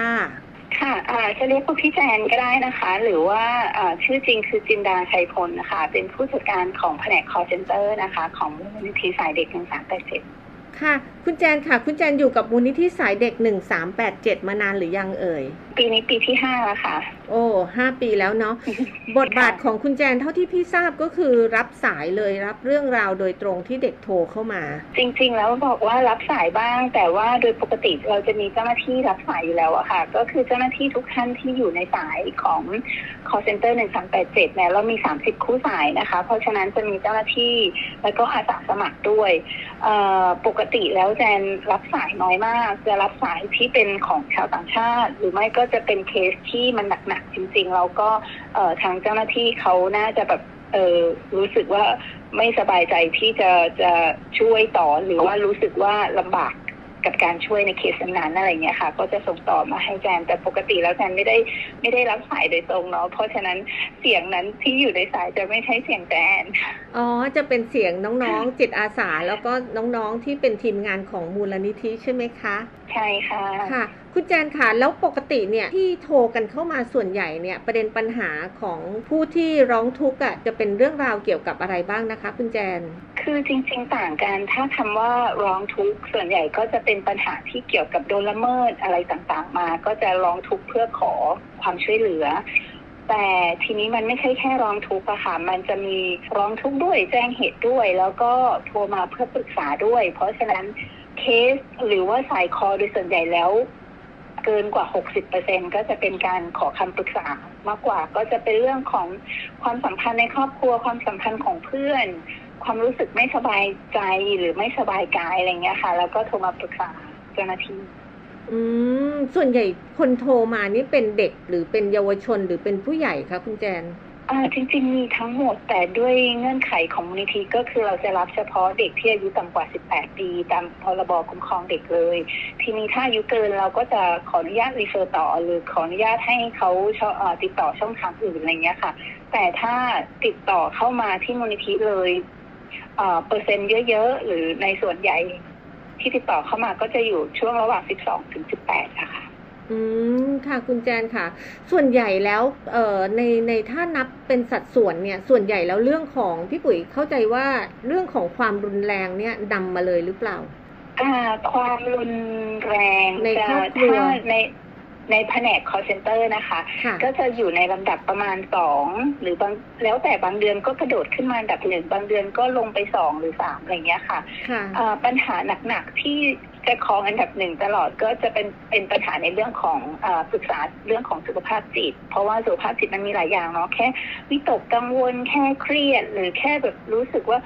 ค่ะอ่าจะเรียกว่าพี่แจนก็ได้นะคะ หรือว่าอ่าชื่อจริงคือจินดาชัยพลนะคะ เป็นผู้จัดการของแผนก call center นะคะ ของมูลนิธิสายเด็กหนึ่งสามแปดเจ็ดค่ะ คุณแจนค่ะ คุณแจนอยู่กับมูลนิธิสายเด็ก 1387 มานานหรือยังเอ่ย ปีนี้ปีที่ห้าแล้วค่ะ โอ้ห้าปีแล้วเนาะ บทบาทของคุณแจนเท่าที่พี่ทราบก็คือรับสายเลยรับเรื่องราวโดยตรงที่เด็กโทรเข้ามา จริง ๆ แล้วบอกว่ารับสายบ้าง แต่ว่าโดยปกติเราจะมีเจ้าหน้าที่รับสายอยู่แล้วอะค่ะ ก็คือเจ้าหน้าที่ทุกท่านที่อยู่ในสายของ call center 1387เนี่ยเรามี 30 คู่สายนะคะ เพราะฉะนั้นจะมีเจ้าหน้าที่แล้วก็อาสาสมัครด้วยเอ่อปกติแล้วแจนรับสายน้อยมาก จะรับสายที่เป็นของชาวต่างชาติ หรือไม่ก็จะเป็นเคสที่มันหนักๆจริงๆแล้วก็เออทางเจ้าหน้าที่เขาน่าจะแบบเออรู้สึกว่าไม่สบายใจที่จะจะช่วยต่อหรือว่ารู้สึกว่าลำบาก กับการช่วยในเคสนั้นๆอะไรเงี้ยค่ะ ก็จะส่งต่อมาให้แจนแต่ปกติแล้วแจนไม่ได้ไม่ได้รับสายโดยตรงเนาะเพราะฉะนั้นเสียงนั้นที่อยู่ในสายจะไม่ใช่เสียงแจนอ๋อจะเป็นเสียงน้องๆจิตอาสาแล้วก็น้องๆที่เป็นทีมงานของมูลนิธิใช่ไหมคะ ใช่ค่ะค่ะ คุณแจนค่ะแล้วปกติเนี่ยที่โทรกันเข้ามาส่วนใหญ่เนี่ยประเด็นปัญหาของผู้ที่ร้องทุกข์อะจะเป็นเรื่องราวเกี่ยวกับอะไรบ้างนะคะ คุณแจน คือจริง ๆ ต่างกันถ้าคำว่าร้องทุกข์ส่วนใหญ่ก็จะเป็นปัญหาที่เกี่ยวกับโดนละเมิดอะไรต่างๆ มา ก็จะร้องทุกข์เพื่อขอความช่วยเหลือแต่ทีนี้มันไม่ใช่แค่ร้องทุกข์อะค่ะ มันจะมีร้องทุกข์ด้วยแจ้งเหตุด้วย แล้วก็โทรมาเพื่อปรึกษาด้วย เพราะฉะนั้นเคสหรือว่าสายคอโดยส่วนใหญ่แล้ว เกินกว่า 60%ก็จะเป็นการขอคำปรึกษามากกว่า ก็จะเป็นเรื่องของความสัมพันธ์ในครอบครัวความสัมพันธ์ของเพื่อน ความรู้สึกไม่สบายใจหรือไม่สบายกายอะไรเงี้ยค่ะ แล้วก็โทรมาปรึกษาเจ้าหน้าที่อืมส่วนใหญ่คนโทรมานี่เป็นเด็กหรือเป็นเยาวชนหรือเป็นผู้ใหญ่คะคุณแจน จริงๆ มีทั้งหมดแต่ด้วยเงื่อนไขของมูลนิธิก็คือเราจะรับเฉพาะเด็กที่อายุต่ำกว่า 18 ปี ตามพรบคุ้มครองเด็กเลย ทีนี้ถ้าอายุเกินเราก็จะขออนุญาตรีเฟอร์ต่อ หรือขออนุญาตให้เขาติดต่อช่องทางอื่นอะไรเงี้ยค่ะ แต่ถ้าติดต่อเข้ามาที่มูลนิธิเลยเปอร์เซ็นต์เยอะๆ หรือในส่วนใหญ่ที่ติดต่อเข้ามาก็จะอยู่ช่วงระหว่าง 12 ถึง 18อะค่ะ อืมค่ะคุณแจนค่ะ ส่วนใหญ่แล้วเอ่อในในถ้านับเป็นสัดส่วนเนี่ย ส่วนใหญ่แล้วเรื่องของพี่ปุ๋ยเข้าใจว่าเรื่องของความรุนแรงเนี่ยนำมาเลยหรือเปล่าอ่าความรุนแรงในจะครอบครัวถ้าในในแผนก call center นะคะค่ะก็จะอยู่ในลำดับประมาณสองหรือบางแล้วแต่บางเดือนก็กระโดดขึ้นมาอันดับหนึ่งบางเดือนก็ลงไปสองหรือสามอะไรอย่างเงี้ยค่ะค่ะอ่าปัญหาหนักๆที่ จะครองอันดับหนึ่งตลอดก็จะเป็นเป็นปัญหาในเรื่องของอปรึกษาเรื่องของสุขภาพจิต เพราะว่าสุขภาพจิตมันมีหลายอย่างเนาะแค่วิตกกังวลแค่เครียด หรือแค่แบบรู้สึกว่า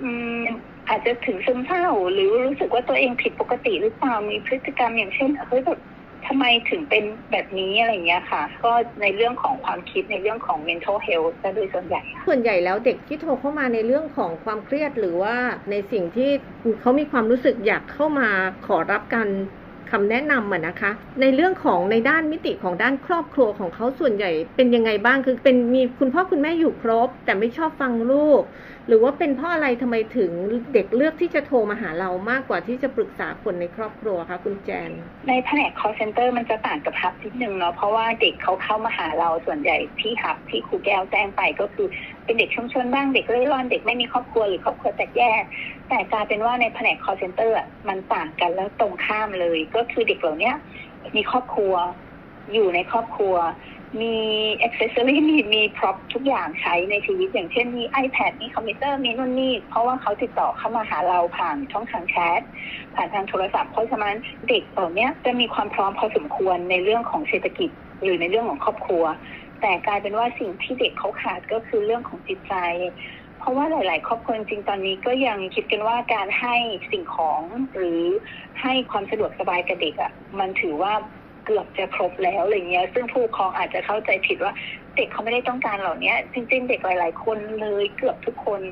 อืมอาจจะถึงซึมเศร้า หรือรู้สึกว่าตัวเองผิดปกติหรือเปล่ามีพฤติกรรมอย่างเช่นเฮ้ยแบบ ทำไมถึงเป็นแบบนี้อะไรเงี้ยค่ะ ก็ในเรื่องของความคิดในเรื่องของ mental health ซะโดยส่วนใหญ่ ส่วนใหญ่แล้วเด็กที่โทรเข้ามาในเรื่องของความเครียดหรือว่าในสิ่งที่เขามีความรู้สึกอยากเข้ามาขอรับการคำแนะนำอะนะคะ ในเรื่องของในด้านมิติของด้านครอบครัวของเขาส่วนใหญ่ เป็นยังไงบ้างคือเป็นมีคุณพ่อคุณแม่อยู่ครบ แต่ไม่ชอบฟังลูก หรือว่าเป็นเพราะอะไรทำไมถึงเด็กเลือกที่จะโทรมาหาเรามากกว่าที่จะปรึกษาคนในครอบครัวคะคุณแจน ในแผนก call center มันจะต่างกับฮับนิดนึงเนาะเพราะว่าเด็กเขาเข้ามาหาเราส่วนใหญ่ที่ฮับที่ครูแก้วแจ้งไปก็คือเป็นเด็กชุมชนบ้างเด็กเร่ร่อนเด็กไม่มีครอบครัวหรือครอบครัวแตกแยก แต่กลายเป็นว่าในแผนก call center มันต่างกันแล้วตรงข้ามเลย ก็คือเด็กเหล่าเนี้ยมีครอบครัวอยู่ในครอบครัว มี accessory มีมี prop ทุกอย่างใช้ในชีวิต อย่างเช่นมี iPad มีคอมพิวเตอร์มีนู่นนี่เพราะว่าเขาติดต่อเข้ามาหาเราผ่านช่องทางแชทผ่านทางโทรศัพท์เพราะฉะนั้นเด็กเหล่าเนี้ยจะมีความพร้อมพอสมควรในเรื่องของเศรษฐกิจ หรือในเรื่องของครอบครัว แต่กลายเป็นว่าสิ่งที่เด็กเขาขาดก็คือเรื่องของจิตใจ เพราะว่าหลาย ๆ ครอบครัวจริงตอนนี้ก็ยังคิดกันว่าการให้สิ่งของหรือให้ความสะดวกสบายกับเด็กอะค่ะมันถือว่า เกือบจะครบแล้วอะไรเงี้ย ซึ่งผู้ปกครองอาจจะเข้าใจผิดว่า เด็กเขาไม่ได้ต้องการเหล่านี้จริง ๆ เด็กหลาย ๆ คนเลยเกือบทุกคน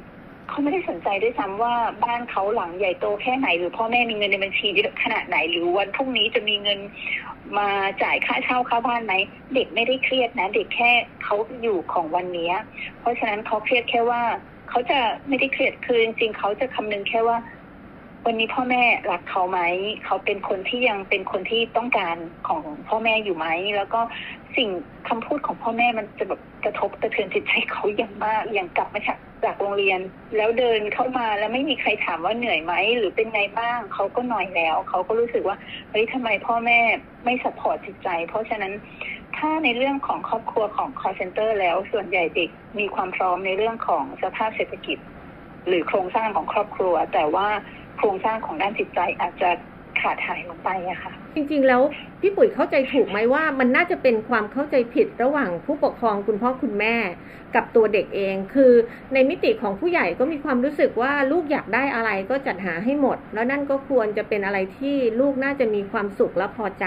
เขาไม่ได้สนใจด้วยซ้ำว่าบ้านเขาหลังใหญ่โตแค่ไหน หรือพ่อแม่มีเงินในบัญชีเยอะขนาดไหน หรือวันพรุ่งนี้จะมีเงินมาจ่ายค่าเช่าค่าบ้านไหมเด็กไม่ได้เครียดนะ เด็กแค่เขาอยู่ของวันเนี้ยเพราะฉะนั้นเขาเครียดแค่ว่าเขาจะไม่ได้เครียดคือจริงๆเขาจะคำนึงแค่ว่า วันนี้พ่อแม่รักเขาไหม เขาเป็นคนที่ยังเป็นคนที่ต้องการของพ่อแม่อยู่ไหม แล้วก็สิ่งคำพูดของพ่อแม่มันจะแบบกระทบกระเทือนจิตใจเขาอย่างมากอย่างกลับมาจากจากโรงเรียน แล้วเดินเข้ามาแล้วไม่มีใครถามว่าเหนื่อยไหมหรือเป็นไงบ้างเขาก็หน่อยแล้ว เขาก็รู้สึกว่าเฮ้ยทำไมพ่อแม่ไม่สปอร์ตจิตใจ เพราะฉะนั้นถ้าในเรื่องของครอบครัวของ call center แล้วส่วนใหญ่เด็กมีความพร้อมในเรื่องของสภาพเศรษฐกิจ หรือโครงสร้างของครอบครัว แต่ว่า ครงสร้างของด้านจิตใจอาจจะขาดหายลงไปอะค่ะ จริงๆ แล้วพี่ปุ๋ยเข้าใจถูกไหมว่ามันน่าจะเป็นความเข้าใจผิดระหว่างผู้ปกครองคุณพ่อคุณแม่ กับตัวเด็กเอง คือในมิติของผู้ใหญ่ก็มีความรู้สึกว่าลูกอยากได้อะไรก็จัดหาให้หมด แล้วนั่นก็ควรจะเป็นอะไรที่ลูกน่าจะมีความสุขและพอใจ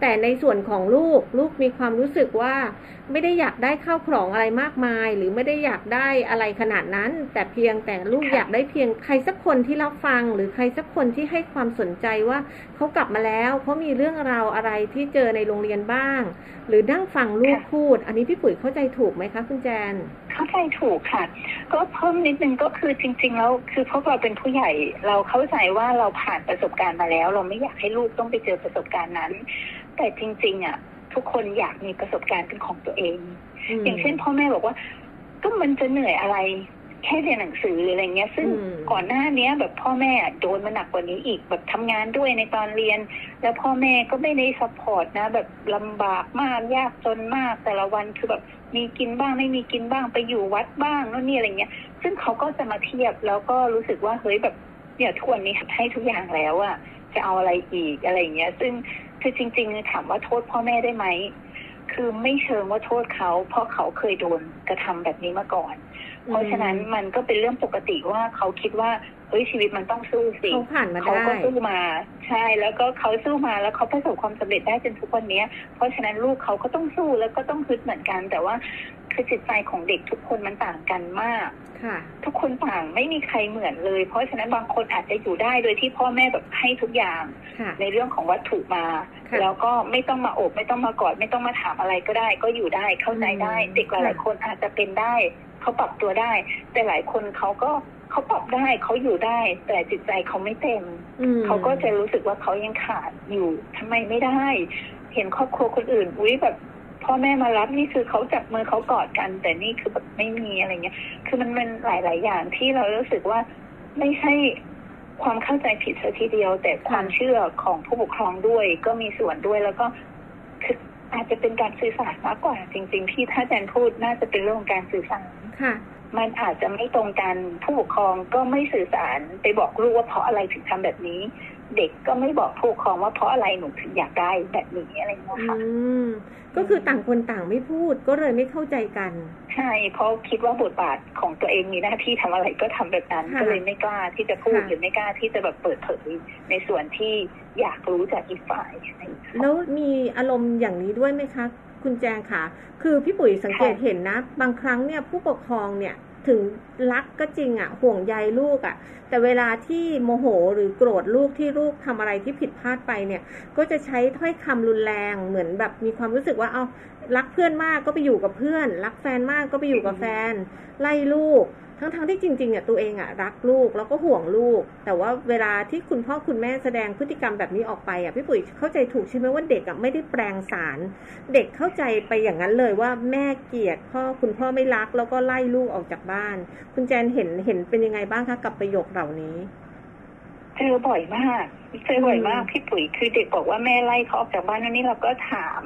แต่ในส่วนของลูกลูกมีความรู้สึกว่า ไม่ได้อยากได้ข้าวของอะไรมากมาย หรือไม่ได้อยากได้อะไรขนาดนั้น แต่เพียงแต่ลูกค่ะอยากได้เพียงใครสักคนที่รับฟัง หรือใครสักคนที่ให้ความสนใจว่าเขากลับมาแล้วเขามีเรื่องราวอะไรที่เจอในโรงเรียนบ้าง หรือนั่งฟังลูกพูด อันนี้พี่ปุ๋ยเข้าใจถูกไหมคะคุณแจน เข้าใจถูกค่ะ ก็เพิ่มนิดนึงก็คือจริง ๆ แล้วคือพวกเราเป็นผู้ใหญ่ เราเข้าใจว่าเราผ่านประสบการณ์มาแล้ว เราไม่อยากให้ลูกต้องไปเจอประสบการณ์นั้น แต่จริง ๆอะ ทุกคนอยากมีประสบการณ์เป็นของตัวเอง อย่างเช่นพ่อแม่บอกว่า ก็มันจะเหนื่อยอะไรแค่เรียนหนังสืออะไรเงี้ย ซึ่งอืมก่อนหน้าเนี้ย แบบพ่อแม่อะโดนมาหนักกว่านี้อีกแบบทำงานด้วยในตอนเรียน แล้วพ่อแม่ก็ไม่ได้ support นะ แบบลำบากมากยากจนมากแต่ละวันคือแบบมีกินบ้างไม่มีกินบ้างไปอยู่วัดบ้างโน่นนี่อะไรเงี้ย ซึ่งเขาก็จะมาเทียบแล้วก็รู้สึกว่าเฮ้ยแบบเนี่ยทุกวันนี้ให้ทุกอย่างแล้วอะจะเอาอะไรอีกอะไรเงี้ย ซึ่ง คือจริงๆถามว่าโทษพ่อแม่ได้ไหมคือไม่เชิงว่าโทษเขา เพราะเขาเคยโดนกระทำแบบนี้มาก่อน เพราะฉะนั้นมันก็เป็นเรื่องปกติว่าเขาคิดว่าเฮ้ยชีวิตมันต้องสู้สิเขาผ่านมาเขาได้ก็สู้มา ใช่ แล้วก็เขาสู้มาแล้วเขาประสบความสำเร็จได้จนทุกวันเนี้ย เพราะฉะนั้นลูกเขาก็ต้องสู้แล้วก็ต้องฮึดเหมือนกัน แต่ว่า คือจิตใจของเด็กทุกคนมันต่างกันมากค่ะทุกคนต่างไม่มีใครเหมือนเลย เพราะฉะนั้นบางคนอาจจะอยู่ได้โดยที่พ่อแม่แบบให้ทุกอย่างค่ะในเรื่องของวัตถุมาค่ะแล้วก็ไม่ต้องมาโอบไม่ต้องมากอด ไม่ต้องมาถามอะไรก็ได้ ก็อยู่ได้เข้าใจได้อืมเด็กหลายๆคนอาจจะเป็นได้ เขาปรับตัวได้ แต่หลายคนเขาก็เขาปรับได้เขาอยู่ได้ แต่จิตใจเขาไม่เต็มอืมเขาก็จะรู้สึกว่าเขายังขาดอยู่ทำไมไม่ได้ เห็นครอบครัวคนอื่นอุ้ยแบบ พ่อแม่มารับนี่คือเขาจับมือเขากอดกัน แต่นี่คือแบบไม่มีอะไรเงี้ย คือมันมันหลาย ๆ อย่างที่เรารู้สึกว่าไม่ใช่ความเข้าใจผิดซะทีเดียว แต่ความเชื่อของผู้ปกครองด้วยก็มีส่วนด้วยแล้วก็คืออาจจะเป็นการสื่อสารมากกว่า จริง ๆ ที่ถ้าอาจารย์พูดน่าจะเป็นเรื่องของการสื่อสารค่ะมันอาจจะไม่ตรงกันผู้ปกครองก็ไม่สื่อสารไปบอกลูกว่าเพราะอะไรถึงทำแบบนี้ เด็กก็ไม่บอกผู้ปกครองว่าเพราะอะไรหนูถึงอยากได้แบบนี้อะไรอย่างเงี้ยอืค่ะม ก็คือต่างคนต่างไม่พูดก็เลยไม่เข้าใจกัน ใช่เพราะคิดว่าบทบาทของตัวเองมีหน้าที่ทำอะไรก็ทำแบบนั้นค่ะก็เลยไม่กล้าที่จะพูดค่ะหรือไม่กล้าที่จะแบบเปิดเผยในส่วนที่อยากรู้จากอีกฝ่ายอะไรอย่างเงี้ยค่ะแล้วมีอารมณ์อย่างนี้ด้วยไหมคะ คุณแจงค่ะ คือพี่ปุ๋ยสังเกตค่ะเห็นนะ บางครั้งเนี่ยผู้ปกครองเนี่ย ถึงรักก็จริงอะ่ะห่วงใยลูกอะ่ะ แต่เวลาที่โมโหหรือโกรธลูกที่ลูกทำอะไรที่ผิดพลาดไปเนี่ย ก็จะใช้ถ้อยคำรุนแรงเหมือนแบบมีความรู้สึกว่าเอารักเพื่อนมากก็ไปอยู่กับเพื่อน รักแฟนมากก็ไปอยู่กับแฟน ไล่ลูก ทั้งๆที่จริงๆอะตัวเองอะรักลูกแล้วก็ห่วงลูก แต่ว่าเวลาที่คุณพ่อคุณแม่แสดงพฤติกรรมแบบนี้ออกไปอะพี่ปุ๋ยเข้าใจถูกใช่ไหมว่าเด็กอะไม่ได้แปลงสาร เด็กเข้าใจไปอย่างนั้นเลยว่าแม่เกลียดพ่อคุณพ่อไม่รักแล้วก็ไล่ลูกออกจากบ้าน คุณแจนเห็นเห็นเป็นยังไงบ้างคะกับประโยคเหล่านี้เจอบ่อยมากเจอบ่อยมากอืมพี่ปุ๋ยคือเด็กบอกว่าแม่ไล่เขาออกจากบ้านแล้วนี่เราก็ถาม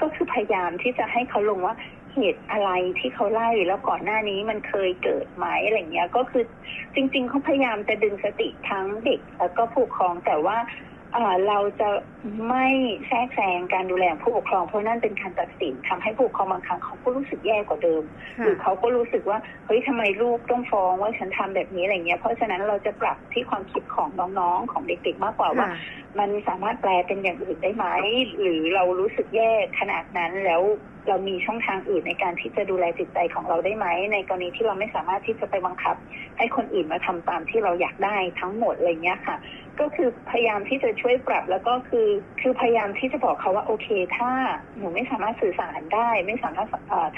ก็คือพยายามที่จะให้เขาลงว่า เหตุอะไรที่เขาไล่แล้วก่อนหน้านี้มันเคยเกิดไหมอะไรเงี้ย ก็คือจริง ๆเขาพยายามจะดึงสติทั้งเด็กแล้วก็ผู้ปกครองแต่ว่าเอ่อเราจะไม่แทรกแซงการดูแลของผู้ปกครองเพราะนั่นเป็นการตัดสินทำให้ผู้ปกครองบางครั้งเขาก็รู้สึกแย่กว่าเดิม หรือเขาก็รู้สึกว่าเฮ้ยทำไมลูกต้องฟ้องว่าฉันทำแบบนี้อะไรเงี้ยเพราะฉะนั้นเราจะปรับที่ความคิดของน้องๆของเด็กๆมากกว่าว่าค่ะมันสามารถแปลเป็นอย่างอื่นได้ไหมหรือเรารู้สึกแย่ขนาดนั้นแล้ว เรามีช่องทางอื่นในการที่จะดูแลจิตใจของเราได้ไหม ในกรณีที่เราไม่สามารถที่จะไปบังคับ ให้คนอื่นมาทำตามที่เราอยากได้ทั้งหมดอะไรเงี้ยค่ะ ก็คือพยายามที่จะช่วยปรับแล้วก็คือคือพยายามที่จะบอกเขาว่าโอเค ถ้าหนูไม่สามารถสื่อสารได้ ไม่สามารถ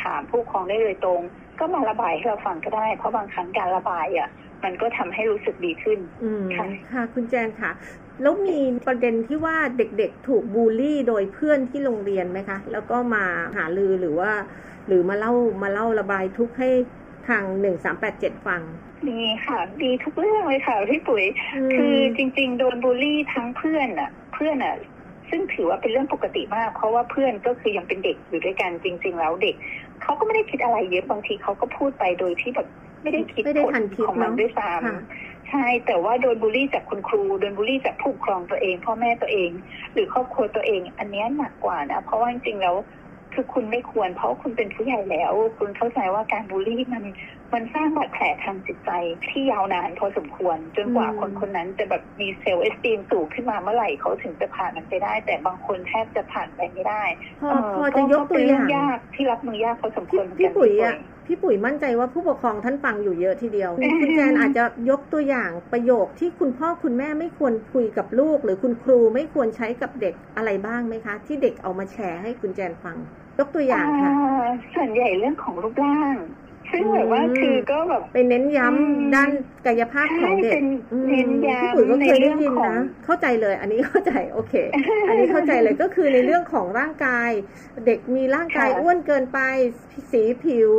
ถามผู้ปกครองได้โดยตรง ก็มาระบายให้เราฟังก็ได้ เพราะบางครั้งการระบายอะ มันก็ทำให้รู้สึกดีขึ้นอืมค่ะค่ะคุณแจนค่ะ แล้วมีประเด็นที่ว่าเด็กๆถูกบูลลี่โดยเพื่อนที่โรงเรียนไหมคะ แล้วก็มาหาลือหรือว่า หรือมาเล่ามาเล่าระบายทุกข์ให้ทางหนึ่งสามแปดเจ็ดฟังดีค่ะ ดีทุกเรื่องเลยค่ะพี่ปุ๋ยมคือจริง ๆ โดนบูลลี่ทั้งเพื่อนอะ เพื่อนอะซึ่งถือว่าเป็นเรื่องปกติมาก เพราะว่าเพื่อนก็คือยังเป็นเด็กอยู่ด้วยกันจริง ๆ แล้วเด็กเขาก็ไม่ได้คิดอะไรเยอะบางทีเขาก็พูดไปโดยที่แบบ ไม่ได้คิดไม่ได้ทันคิดผลของมันเนอะด้วยซ้ำค่ะใช่แต่ว่าโดนบูลลี่จากคุณครูโดนบูลลี่จากผู้ปกครองตัวเอง พ่อแม่ตัวเอง หรือครอบครัวตัวเอง อันเนี้ยหนักกว่านะเพราะว่าจริงๆแล้วคือคุณไม่ควร เพราะคุณเป็นผู้ใหญ่แล้ว คุณเข้าใจว่าการบูลลี่มันมันสร้างบาดแผลทางจิตใจที่ยาวนานพอสมควร จนกว่าอืมคนคนนั้นจะแบบมี self-esteem สูงขึ้นมาเมื่อไหร่เขาถึงจะผ่านมันไปได้ แต่บางคนแทบจะผ่านไปไม่ได้พอเพอจะยกตัวอย่างเป็นเรื่องยากที่รับมือยากพอสมคพี่วรเหมือนพี่กันปุ๋ยพี่อะ พี่ปุ๋ยมั่นใจว่าผู้ปกครองท่านฟังอยู่เยอะทีเดียว คุณแจนอาจจะยกตัวอย่างประโยคที่คุณพ่อคุณแม่ไม่ควรคุยกับลูก หรือคุณครูไม่ควรใช้กับเด็กอะไรบ้างไหมคะ ที่เด็กเอามาแชร์ให้คุณแจนฟัง ยกตัวอย่างค่ะอ่าส่วนใหญ่เรื่องของรูปร่างซึ่งแบบว่าอืมคือก็แบบไปเน้นย้ำอืมด้านกายภาพของเด็ใช่กเป็นอืมเน้นย้ำพี่ปุ๋ยก็เคยในเรื่ได้องยินของนะเข้าใจเลย อันนี้เข้าใจโอเค อันนี้เข้าใจเลยก็คือในเรื่องของร่างกาย เด็กมีร่างกายค่ะอ้วนเกินไปสีผิว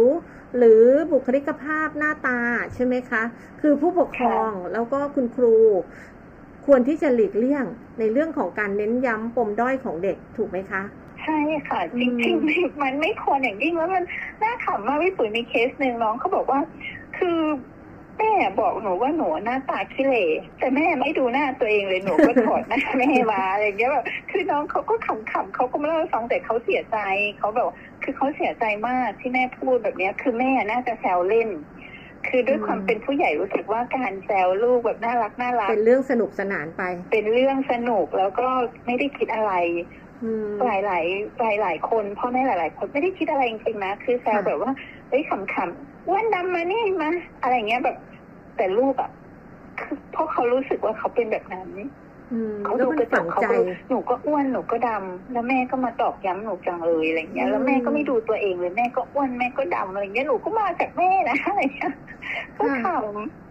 หรือบุคลิกภาพหน้าตาใช่ไหมคะ คือผู้ปกครองแล้วก็คุณครู ควรที่จะหลีกเลี่ยงในเรื่องของการเน้นย้ำปมด้อยของเด็กถูกไหมคะใช่ค่ะอืจมริงๆมันไม่ควรอย่างยิ่งแล้วมันน่าขำมากพี่ปุ๋ยมีเคสหนึ่งน้องเขาบอกว่า คือ แม่บอกหนูว่าหนูหน้าตาขี้เหร่แต่แม่ไม่ดูหน้าตัวเองเลยหนูก็ถอดหน้าแม่มาอะไรอย่างเงี้ยแบบคือน้องเขาก็ขำๆเขาก็มาเล่าให้ฟังแต่เขาเสียใจเขาแบบคือเขาเสียใจมากที่แม่พูดแบบเนี้ย คือแม่น่าจะแซวเล่น คือด้วยอืมความเป็นผู้ใหญ่รู้สึกว่าการแซวลูกแบบน่ารักน่ารักเป็นเรื่องสนุกสนานไป เป็นเรื่องสนุกแล้วก็ไม่ได้คิดอะไรอืมหลายหลายหลายหลายๆคนพ่อแม่หลาย ๆ คนไม่ได้คิดอะไรจริงๆนะ คือแซวค่ะแบบว่าเฮ้ยขำๆ อ้วนดำมานี่มาอะไรเงี้ยแบบ แต่ลูกอะคือเพราะเขารู้สึกว่าเขาเป็นแบบนั้นอืมเขาแล้วดูมันกระจฝักงเขาใจก็หนูก็อ้วนหนูก็ดำแล้วแม่ก็มาตอกย้ำหนูจังเลยอะไรเงี้ย แล้วแม่ก็ไม่ดูตัวเองเลยแม่ก็อ้วนแม่ก็ดำอะไรเงี้ยหนูก็มาจากแม่นะอะไรเงี้ยก็ข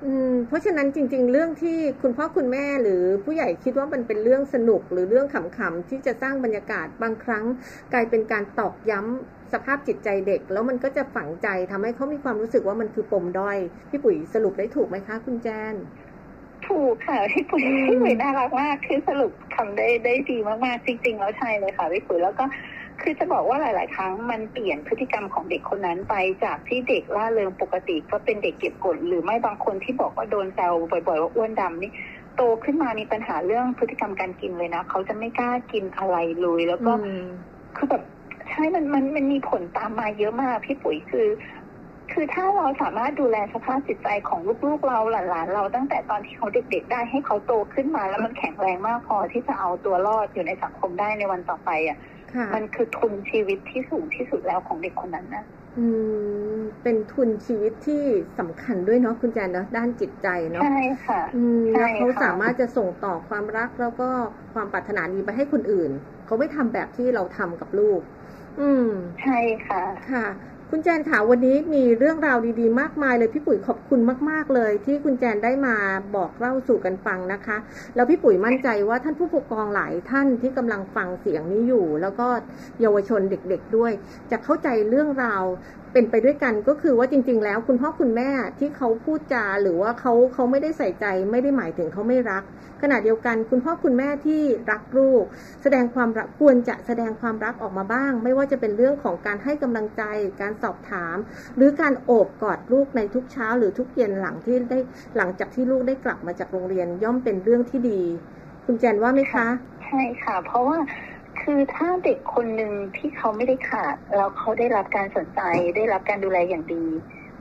อืมเพราะฉะนั้นจริง ๆ เรื่องที่คุณพ่อคุณแม่หรือผู้ใหญ่คิดว่ามันเป็นเรื่องสนุกหรือเรื่องขำๆที่จะสร้างบรรยากาศบางครั้ง กลายเป็นการตอกย้ำ สภาพจิตใจเด็ก แล้วมันก็จะฝังใจทำให้เขามีความรู้สึกว่ามันคือปมด้อยพี่ปุ๋ยสรุปได้ถูกไหมคะ คุณแจนำถูกค่ะพี่ปุ๋ยอืมพี่ปุ๋ยน่ารักมากคือสรุปทำได้ได้ดีมากๆจริง ๆ แล้วใช่เลยค่ะพี่ปุ๋ยแล้วก็คือจะบอกว่าหลาย ๆ ครั้งมันเปลี่ยนพฤติกรรมของเด็กคนนั้นไปจากที่เด็กล่าเริงปกติก็เป็นเด็กเก็บกด หรือไม่บางคนที่บอกว่าโดนแซวบ่อย ๆ ว่าอ้วนดำนี่โตขึ้นมามีปัญหาเรื่องพฤติกรรมการกินเลยนะเขาจะไม่กล้ากินอะไรเลยแล้วก็อืมคือแบบ ใช่มันมันมันมีผลตามมาเยอะมากพี่ปุ๋ยคือ คือถ้าเราสามารถดูแลสภาพจิตใจของลูกๆเราหลานๆเราตั้งแต่ตอนที่เขาเด็ก ๆ ได้ให้เขาโตขึ้นมา แล้วมันแข็งแรงมากพอที่จะเอาตัวรอดอยู่ในสังคมได้ในวันต่อไปอะค่ะมันคือทุนชีวิตที่สูงที่สุดแล้วของเด็กคนนั้นนะอืมเป็นทุนชีวิตที่สำคัญด้วยเนาะคุณแจนเนาะด้านจิตใจเนาะใช่ค่ะอืมใช่แล้วเขาค่ะสามารถจะส่งต่อความรักแล้วก็ความปรารถนาดีไปให้คนอื่น เขาไม่ทำแบบที่เราทำกับลูก อืม ใช่ค่ะ ค่ะ คุณแจนค่ะวันนี้มีเรื่องราวดีๆ มากมายเลยพี่ปุ๋ยขอบคุณมากๆเลย ที่คุณแจนได้มาบอกเล่าสู่กันฟังนะคะ แล้วพี่ปุ๋ยมั่นใจว่าท่านผู้ปกครองหลายท่านที่กำลังฟังเสียงนี้อยู่ แล้วก็เยาวชนเด็กๆด้วย จะเข้าใจเรื่องราวเป็นไปด้วยกันก็คือว่าจริง ๆ แล้วคุณพ่อคุณแม่ที่เขาพูดจาหรือว่าเขาเขาไม่ได้ใส่ใจ ไม่ได้หมายถึงเขาไม่รัก ขณะเดียวกันคุณพ่อคุณแม่ที่รักลูก แสดงความรักควรจะแสดงความรักออกมาบ้าง ไม่ว่าจะเป็นเรื่องของการให้กำลังใจการสอบถาม หรือการโอบกอดลูกในทุกเช้า หรือทุกเย็นหลังที่ได้หลังจากที่ลูกได้กลับมาจากโรงเรียนย่อมเป็นเรื่องที่ดี คุณแจนว่าไหมคะใช่ค่ะ เพราะว่าคือถ้าเด็กคนหนึ่งที่เขาไม่ได้ขาดแล้วเขาได้รับการสนใจได้รับการดูแลอย่างดี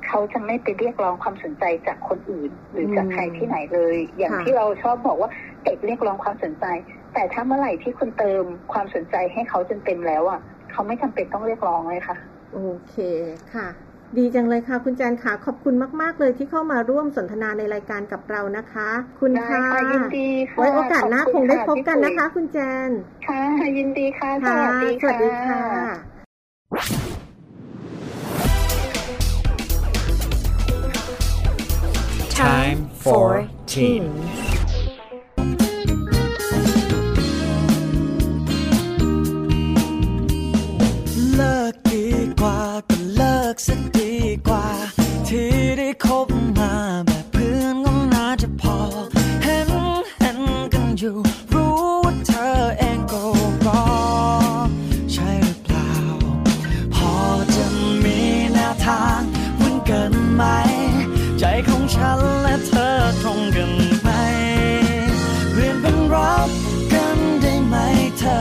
เขาจะไม่ไปเรียกร้องความสนใจจากคนอื่น หรือจากอืมใครที่ไหนเลย อย่างค่ะที่เราชอบบอกว่าเด็กเรียกร้องความสนใจ แต่ถ้าเมื่อไหร่ที่คุณเติมความสนใจให้เขาจนเต็มแล้วอะเขาไม่จำเป็นต้องเรียกร้องเลยค่ะ โอเคค่ะ ดีจังเลยค่ะ คุณแจนค่ะขอบคุณมาก ๆ เลยที่เข้ามาร่วมสนทนาในรายการกับเรานะคะ คุณได้ค่ะค่ะยินดีค่ะไว้โอกาสหน้าขอบคคุงณได้ค่ะพบกันพี่ปุ๋ยนะคะ คุณแจน ค่ะ ยินดีค่ะสค่ะวัสดีสวัสดีค่ะ Time for teen. กว่าก็เลิกสักดีกว่า ที่ได้คบมาแบบเพื่อนก็น่าจะพอ เห็นเห็นกันอยู่ รู้ว่าเธอเองก็รอใช่หรือเปล่า พอจะมีแนวทางเหมือนกันไหม ใจของฉันและเธอตรงกันไหมเปลี่ยนเป็นรักกันได้ไหมเธอ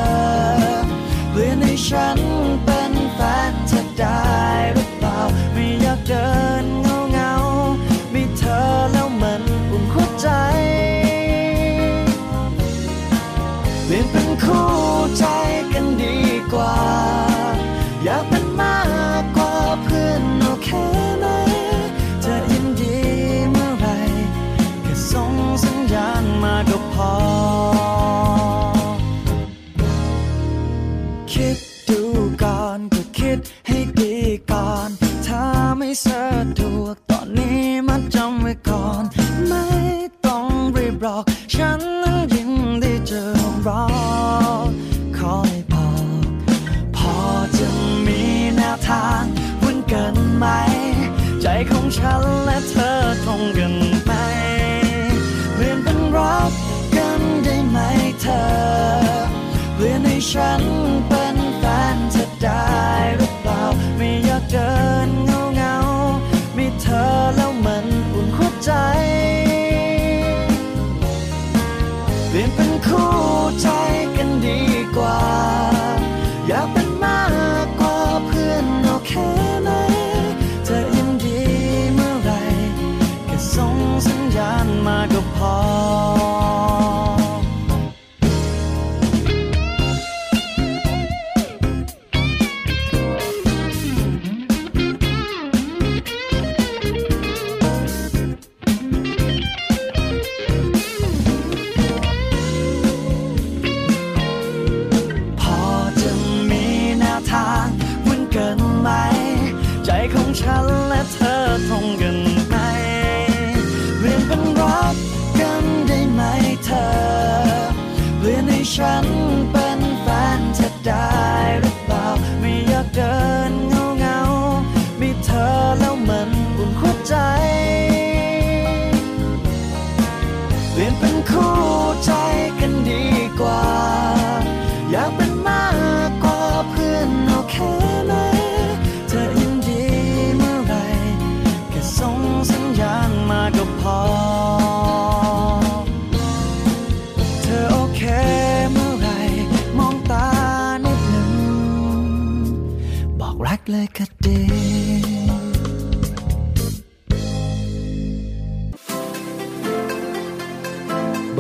เปลี่ยนให้ฉัน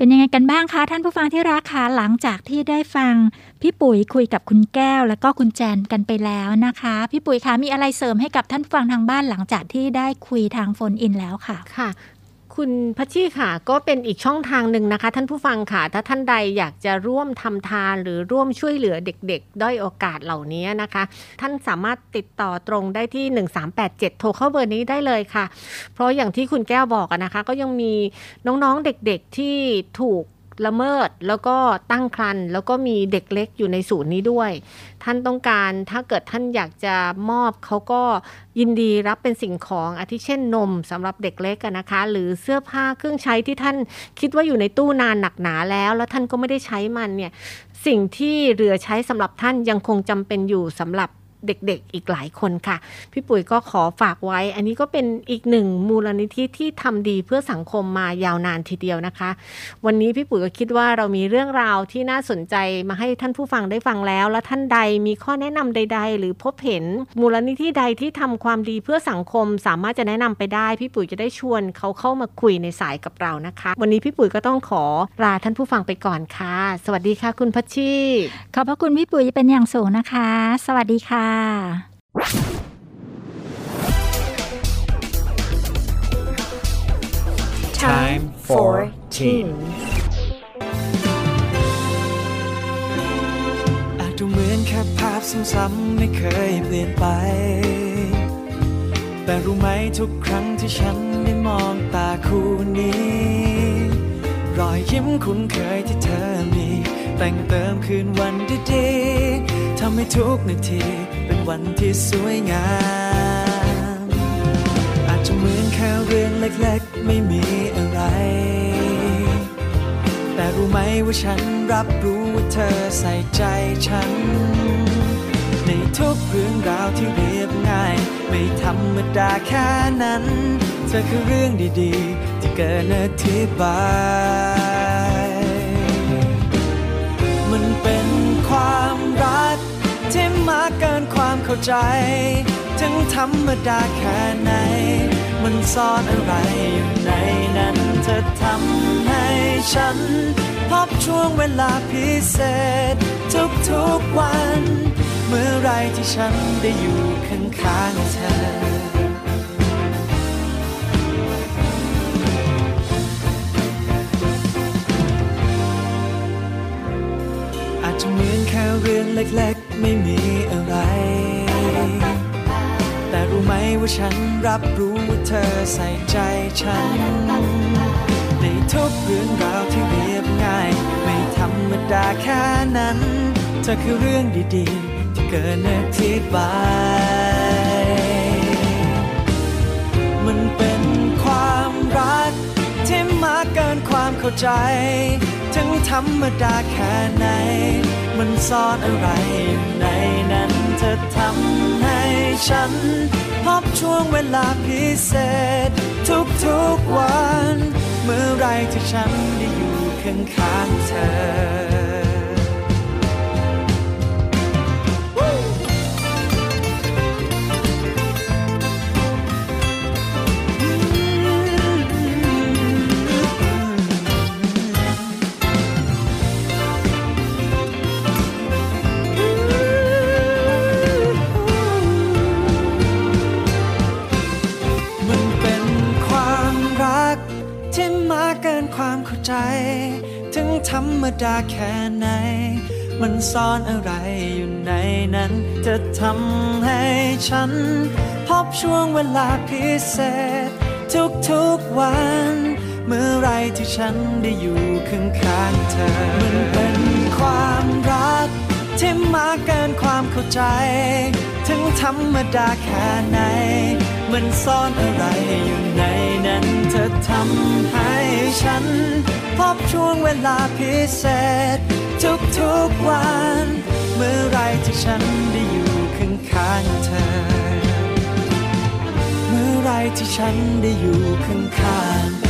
เป็นยังไงกันบ้างคะ ท่านผู้ฟังที่รักคะหลังจากที่ได้ฟัง พี่ปุ๋ยคุยกับคุณแก้ว แล้วก็คุณแจนกันไปแล้วนะคะ พี่ปุ๋ยคะมีอะไรเสริมให้กับท่านฟังทางบ้านหลังจากที่ได้คุยทางโฟนอินแล้วค่ะค่ะ คุณพัชชีค่ะก็เป็นอีกช่องทางหนึ่งนะคะ ท่านผู้ฟังค่ะ ถ้าท่านใดอยากจะร่วมทำทานหรือร่วมช่วยเหลือเด็กๆ ด้อยโอกาสเหล่านี้นะคะ ท่านสามารถติดต่อตรงได้ที่ 1387 โทรเข้าเบอร์นี้ได้เลยค่ะ เพราะอย่างที่คุณแก้วบอกนะคะ ก็ยังมีน้องๆเด็กๆที่ถูก ละเมิดแล้วก็ตั้งครรภ์แล้วก็มีเด็กเล็กอยู่ในศูนย์นี้ด้วย ท่านต้องการถ้าเกิดท่านอยากจะมอบเขาก็ยินดีรับเป็นสิ่งของอาทิเช่นนมสำหรับเด็กเล็กนะคะ หรือเสื้อผ้าเครื่องใช้ที่ท่านคิดว่าอยู่ในตู้นานหนักหนาแล้ว แล้วท่านก็ไม่ได้ใช้มันเนี่ยสิ่งที่เหลือใช้สำหรับท่านยังคงจำเป็นอยู่สำหรับ เด็กๆอีกหลายคนค่ะ พี่ปุ๋ยก็ขอฝากไว้ อันนี้ก็เป็นอีกหนึ่งมูลนิธิที่ทำดีเพื่อสังคมมายาวนานทีเดียวนะคะ วันนี้พี่ปุ๋ยก็คิดว่าเรามีเรื่องราวที่น่าสนใจมาให้ท่านผู้ฟังได้ฟังแล้ว และท่านใดมีข้อแนะนำใด ๆ หรือพบเห็นมูลนิธิใดที่ทำความดีเพื่อสังคม สามารถจะแนะนำไปได้ พี่ปุ๋ยจะได้ชวนเขาเข้ามาคุยในสายกับเรานะคะ วันนี้พี่ปุ๋ยก็ต้องขอลาท่านผู้ฟังไปก่อนค่ะ สวัสดีค่ะ คุณพัชชีขอบพระคุณพี่ปุ๋ยเป็นอย่างสูงนะคะ สวัสดีค่ะ Time for teens. อาจดูเหมือนแค่ภาพซ้ำๆไม่เคยเปลี่ยนไป แต่รู้ไหมทุกครั้งที่ฉันได้มองตาคู่นี้ รอยยิ้มคุ้นเคยที่เธอมี แต่งเติมคืนวันดีๆ ทำให้ทุกนาที เป็นวันที่สวยงาม อาจจะเหมือนแค่เรื่องเล็กๆ ไม่มีอะไร แต่รู้ไหมว่าฉันรับรู้ว่าเธอใส่ใจฉัน ในทุกเรื่องราวที่เรียบง่าย ไม่ธรรมดาแค่นั้น เธอคือเรื่องดีๆ ที่เกินอธิบายมันเป็นความรักที่มาก เกินความเข้าใจ ถึงธรรมดาแค่ไหน มันซ่อนอะไรอยู่ในนั้น เธอทำให้ฉัน พบช่วงเวลาพิเศษ ทุกๆวัน เมื่อไรที่ฉันได้อยู่ข้างๆเธอ อาจจะเหมือนแค่เรื่องเล็ก ไม่มีอะไร แต่รู้ไหมว่าฉันรับรู้ว่าเธอใส่ใจฉัน ในทุกเรื่องราวที่เรียบง่าย ไม่ธรรมดาแค่นั้น เธอคือเรื่องดีๆ ที่เกินอธิบาย มันเป็นความรักที่มากเกินความเข้าใจ ถึงธรรมดาแค่ไหน มันซ่อนอะไรอยู่ในนั้นเธอทำให้ฉัน พบช่วงเวลาพิเศษ ทุกๆวัน เมื่อไรที่ฉันได้อยู่ข้างๆเธอ เกินความเข้าใจ ถึงธรรมดาแค่ไหน มันซ่อนอะไรอยู่ในนั้น จะทำให้ฉัน พบช่วงเวลาพิเศษ ทุกๆวัน เมื่อไรที่ฉันได้อยู่ข้างๆเธอ มันเป็นความรัก ที่มาเกินความเข้าใจ ถึงธรรมดาแค่ไหน มันซ่อนอะไรอยู่ใน อทำให้ฉัน พบช่วงเวลาพิเศษ ทุกๆวัน เมื่อไรที่ฉันได้อยู่ข้างๆเธอ เมื่อไรที่ฉันได้อยู่ข้างๆเธ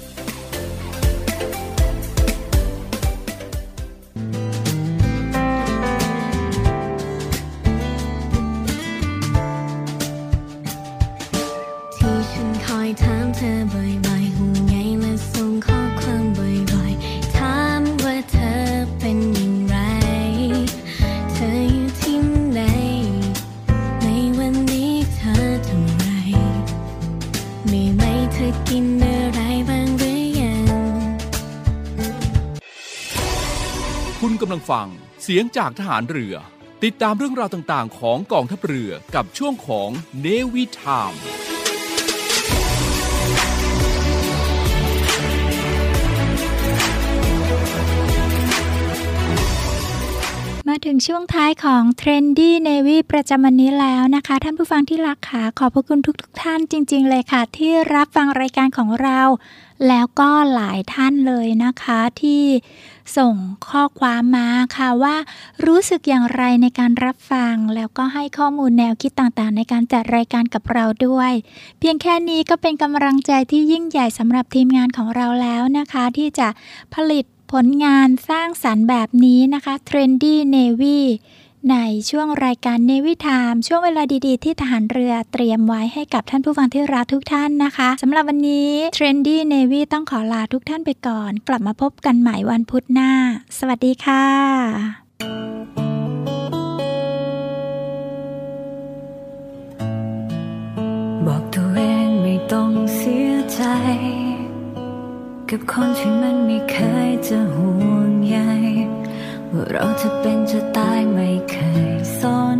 ฟัง เสียงจากทหารเรือ ติดตามเรื่องราวต่างๆ ของกองทัพเรือกับช่วงของเนวิทาม ถึงช่วงท้ายของ Trendy Navy ประจำวันนี้แล้วนะคะ ท่านผู้ฟังที่รักค่ะขอบพระคุณทุกๆทท่านจริง ๆ เลยค่ะ ที่รับฟังรายการของเรา แล้วก็หลายท่านเลยนะคะที่ส่งข้อความมาค่ะว่า รู้สึกอย่างไรในการรับฟัง แล้วก็ให้ข้อมูลแนวคิดต่างๆ ในการจัดรายการกับเราด้วย เพียงแค่นี้ก็เป็นกำลังใจที่ยิ่งใหญ่สำหรับทีมงานของเราแล้วนะคะ ที่จะผลิต ผลงานสร้างสรรค์แบบนี้นะคะ Trendy Navy ในช่วงรายการ Navy Time ช่วงเวลาดีๆ ที่ทหารเรือเตรียมไว้ให้กับท่านผู้ฟังที่รักทุกท่านนะคะสำหรับวันนี้ Trendy Navy ต้องขอลาทุกท่านไปก่อน กลับมาพบกันใหม่วันพุธหน้า สวัสดีค่ะ บอกตัวเองไม่ต้องเสียใจ กับคนที่มันไม่เคยจะห่วงใยว่าเราจะเป็นจะตายไม่เคยสน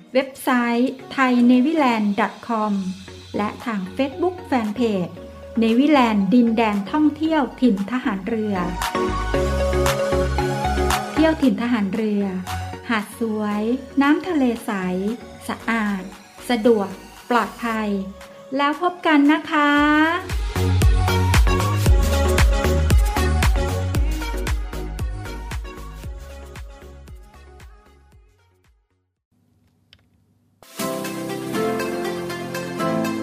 เว็บไซต์ thainewiland.com และทาง Facebook Fanpage เนวิแลนดินแดนท่องเที่ยวถิ่นทหารเรือ เที่ยวถิ่นทหารเรือ หาดสวย น้ำทะเลใส สะอาด สะดวก ปลอดภัย แล้วพบกันนะคะ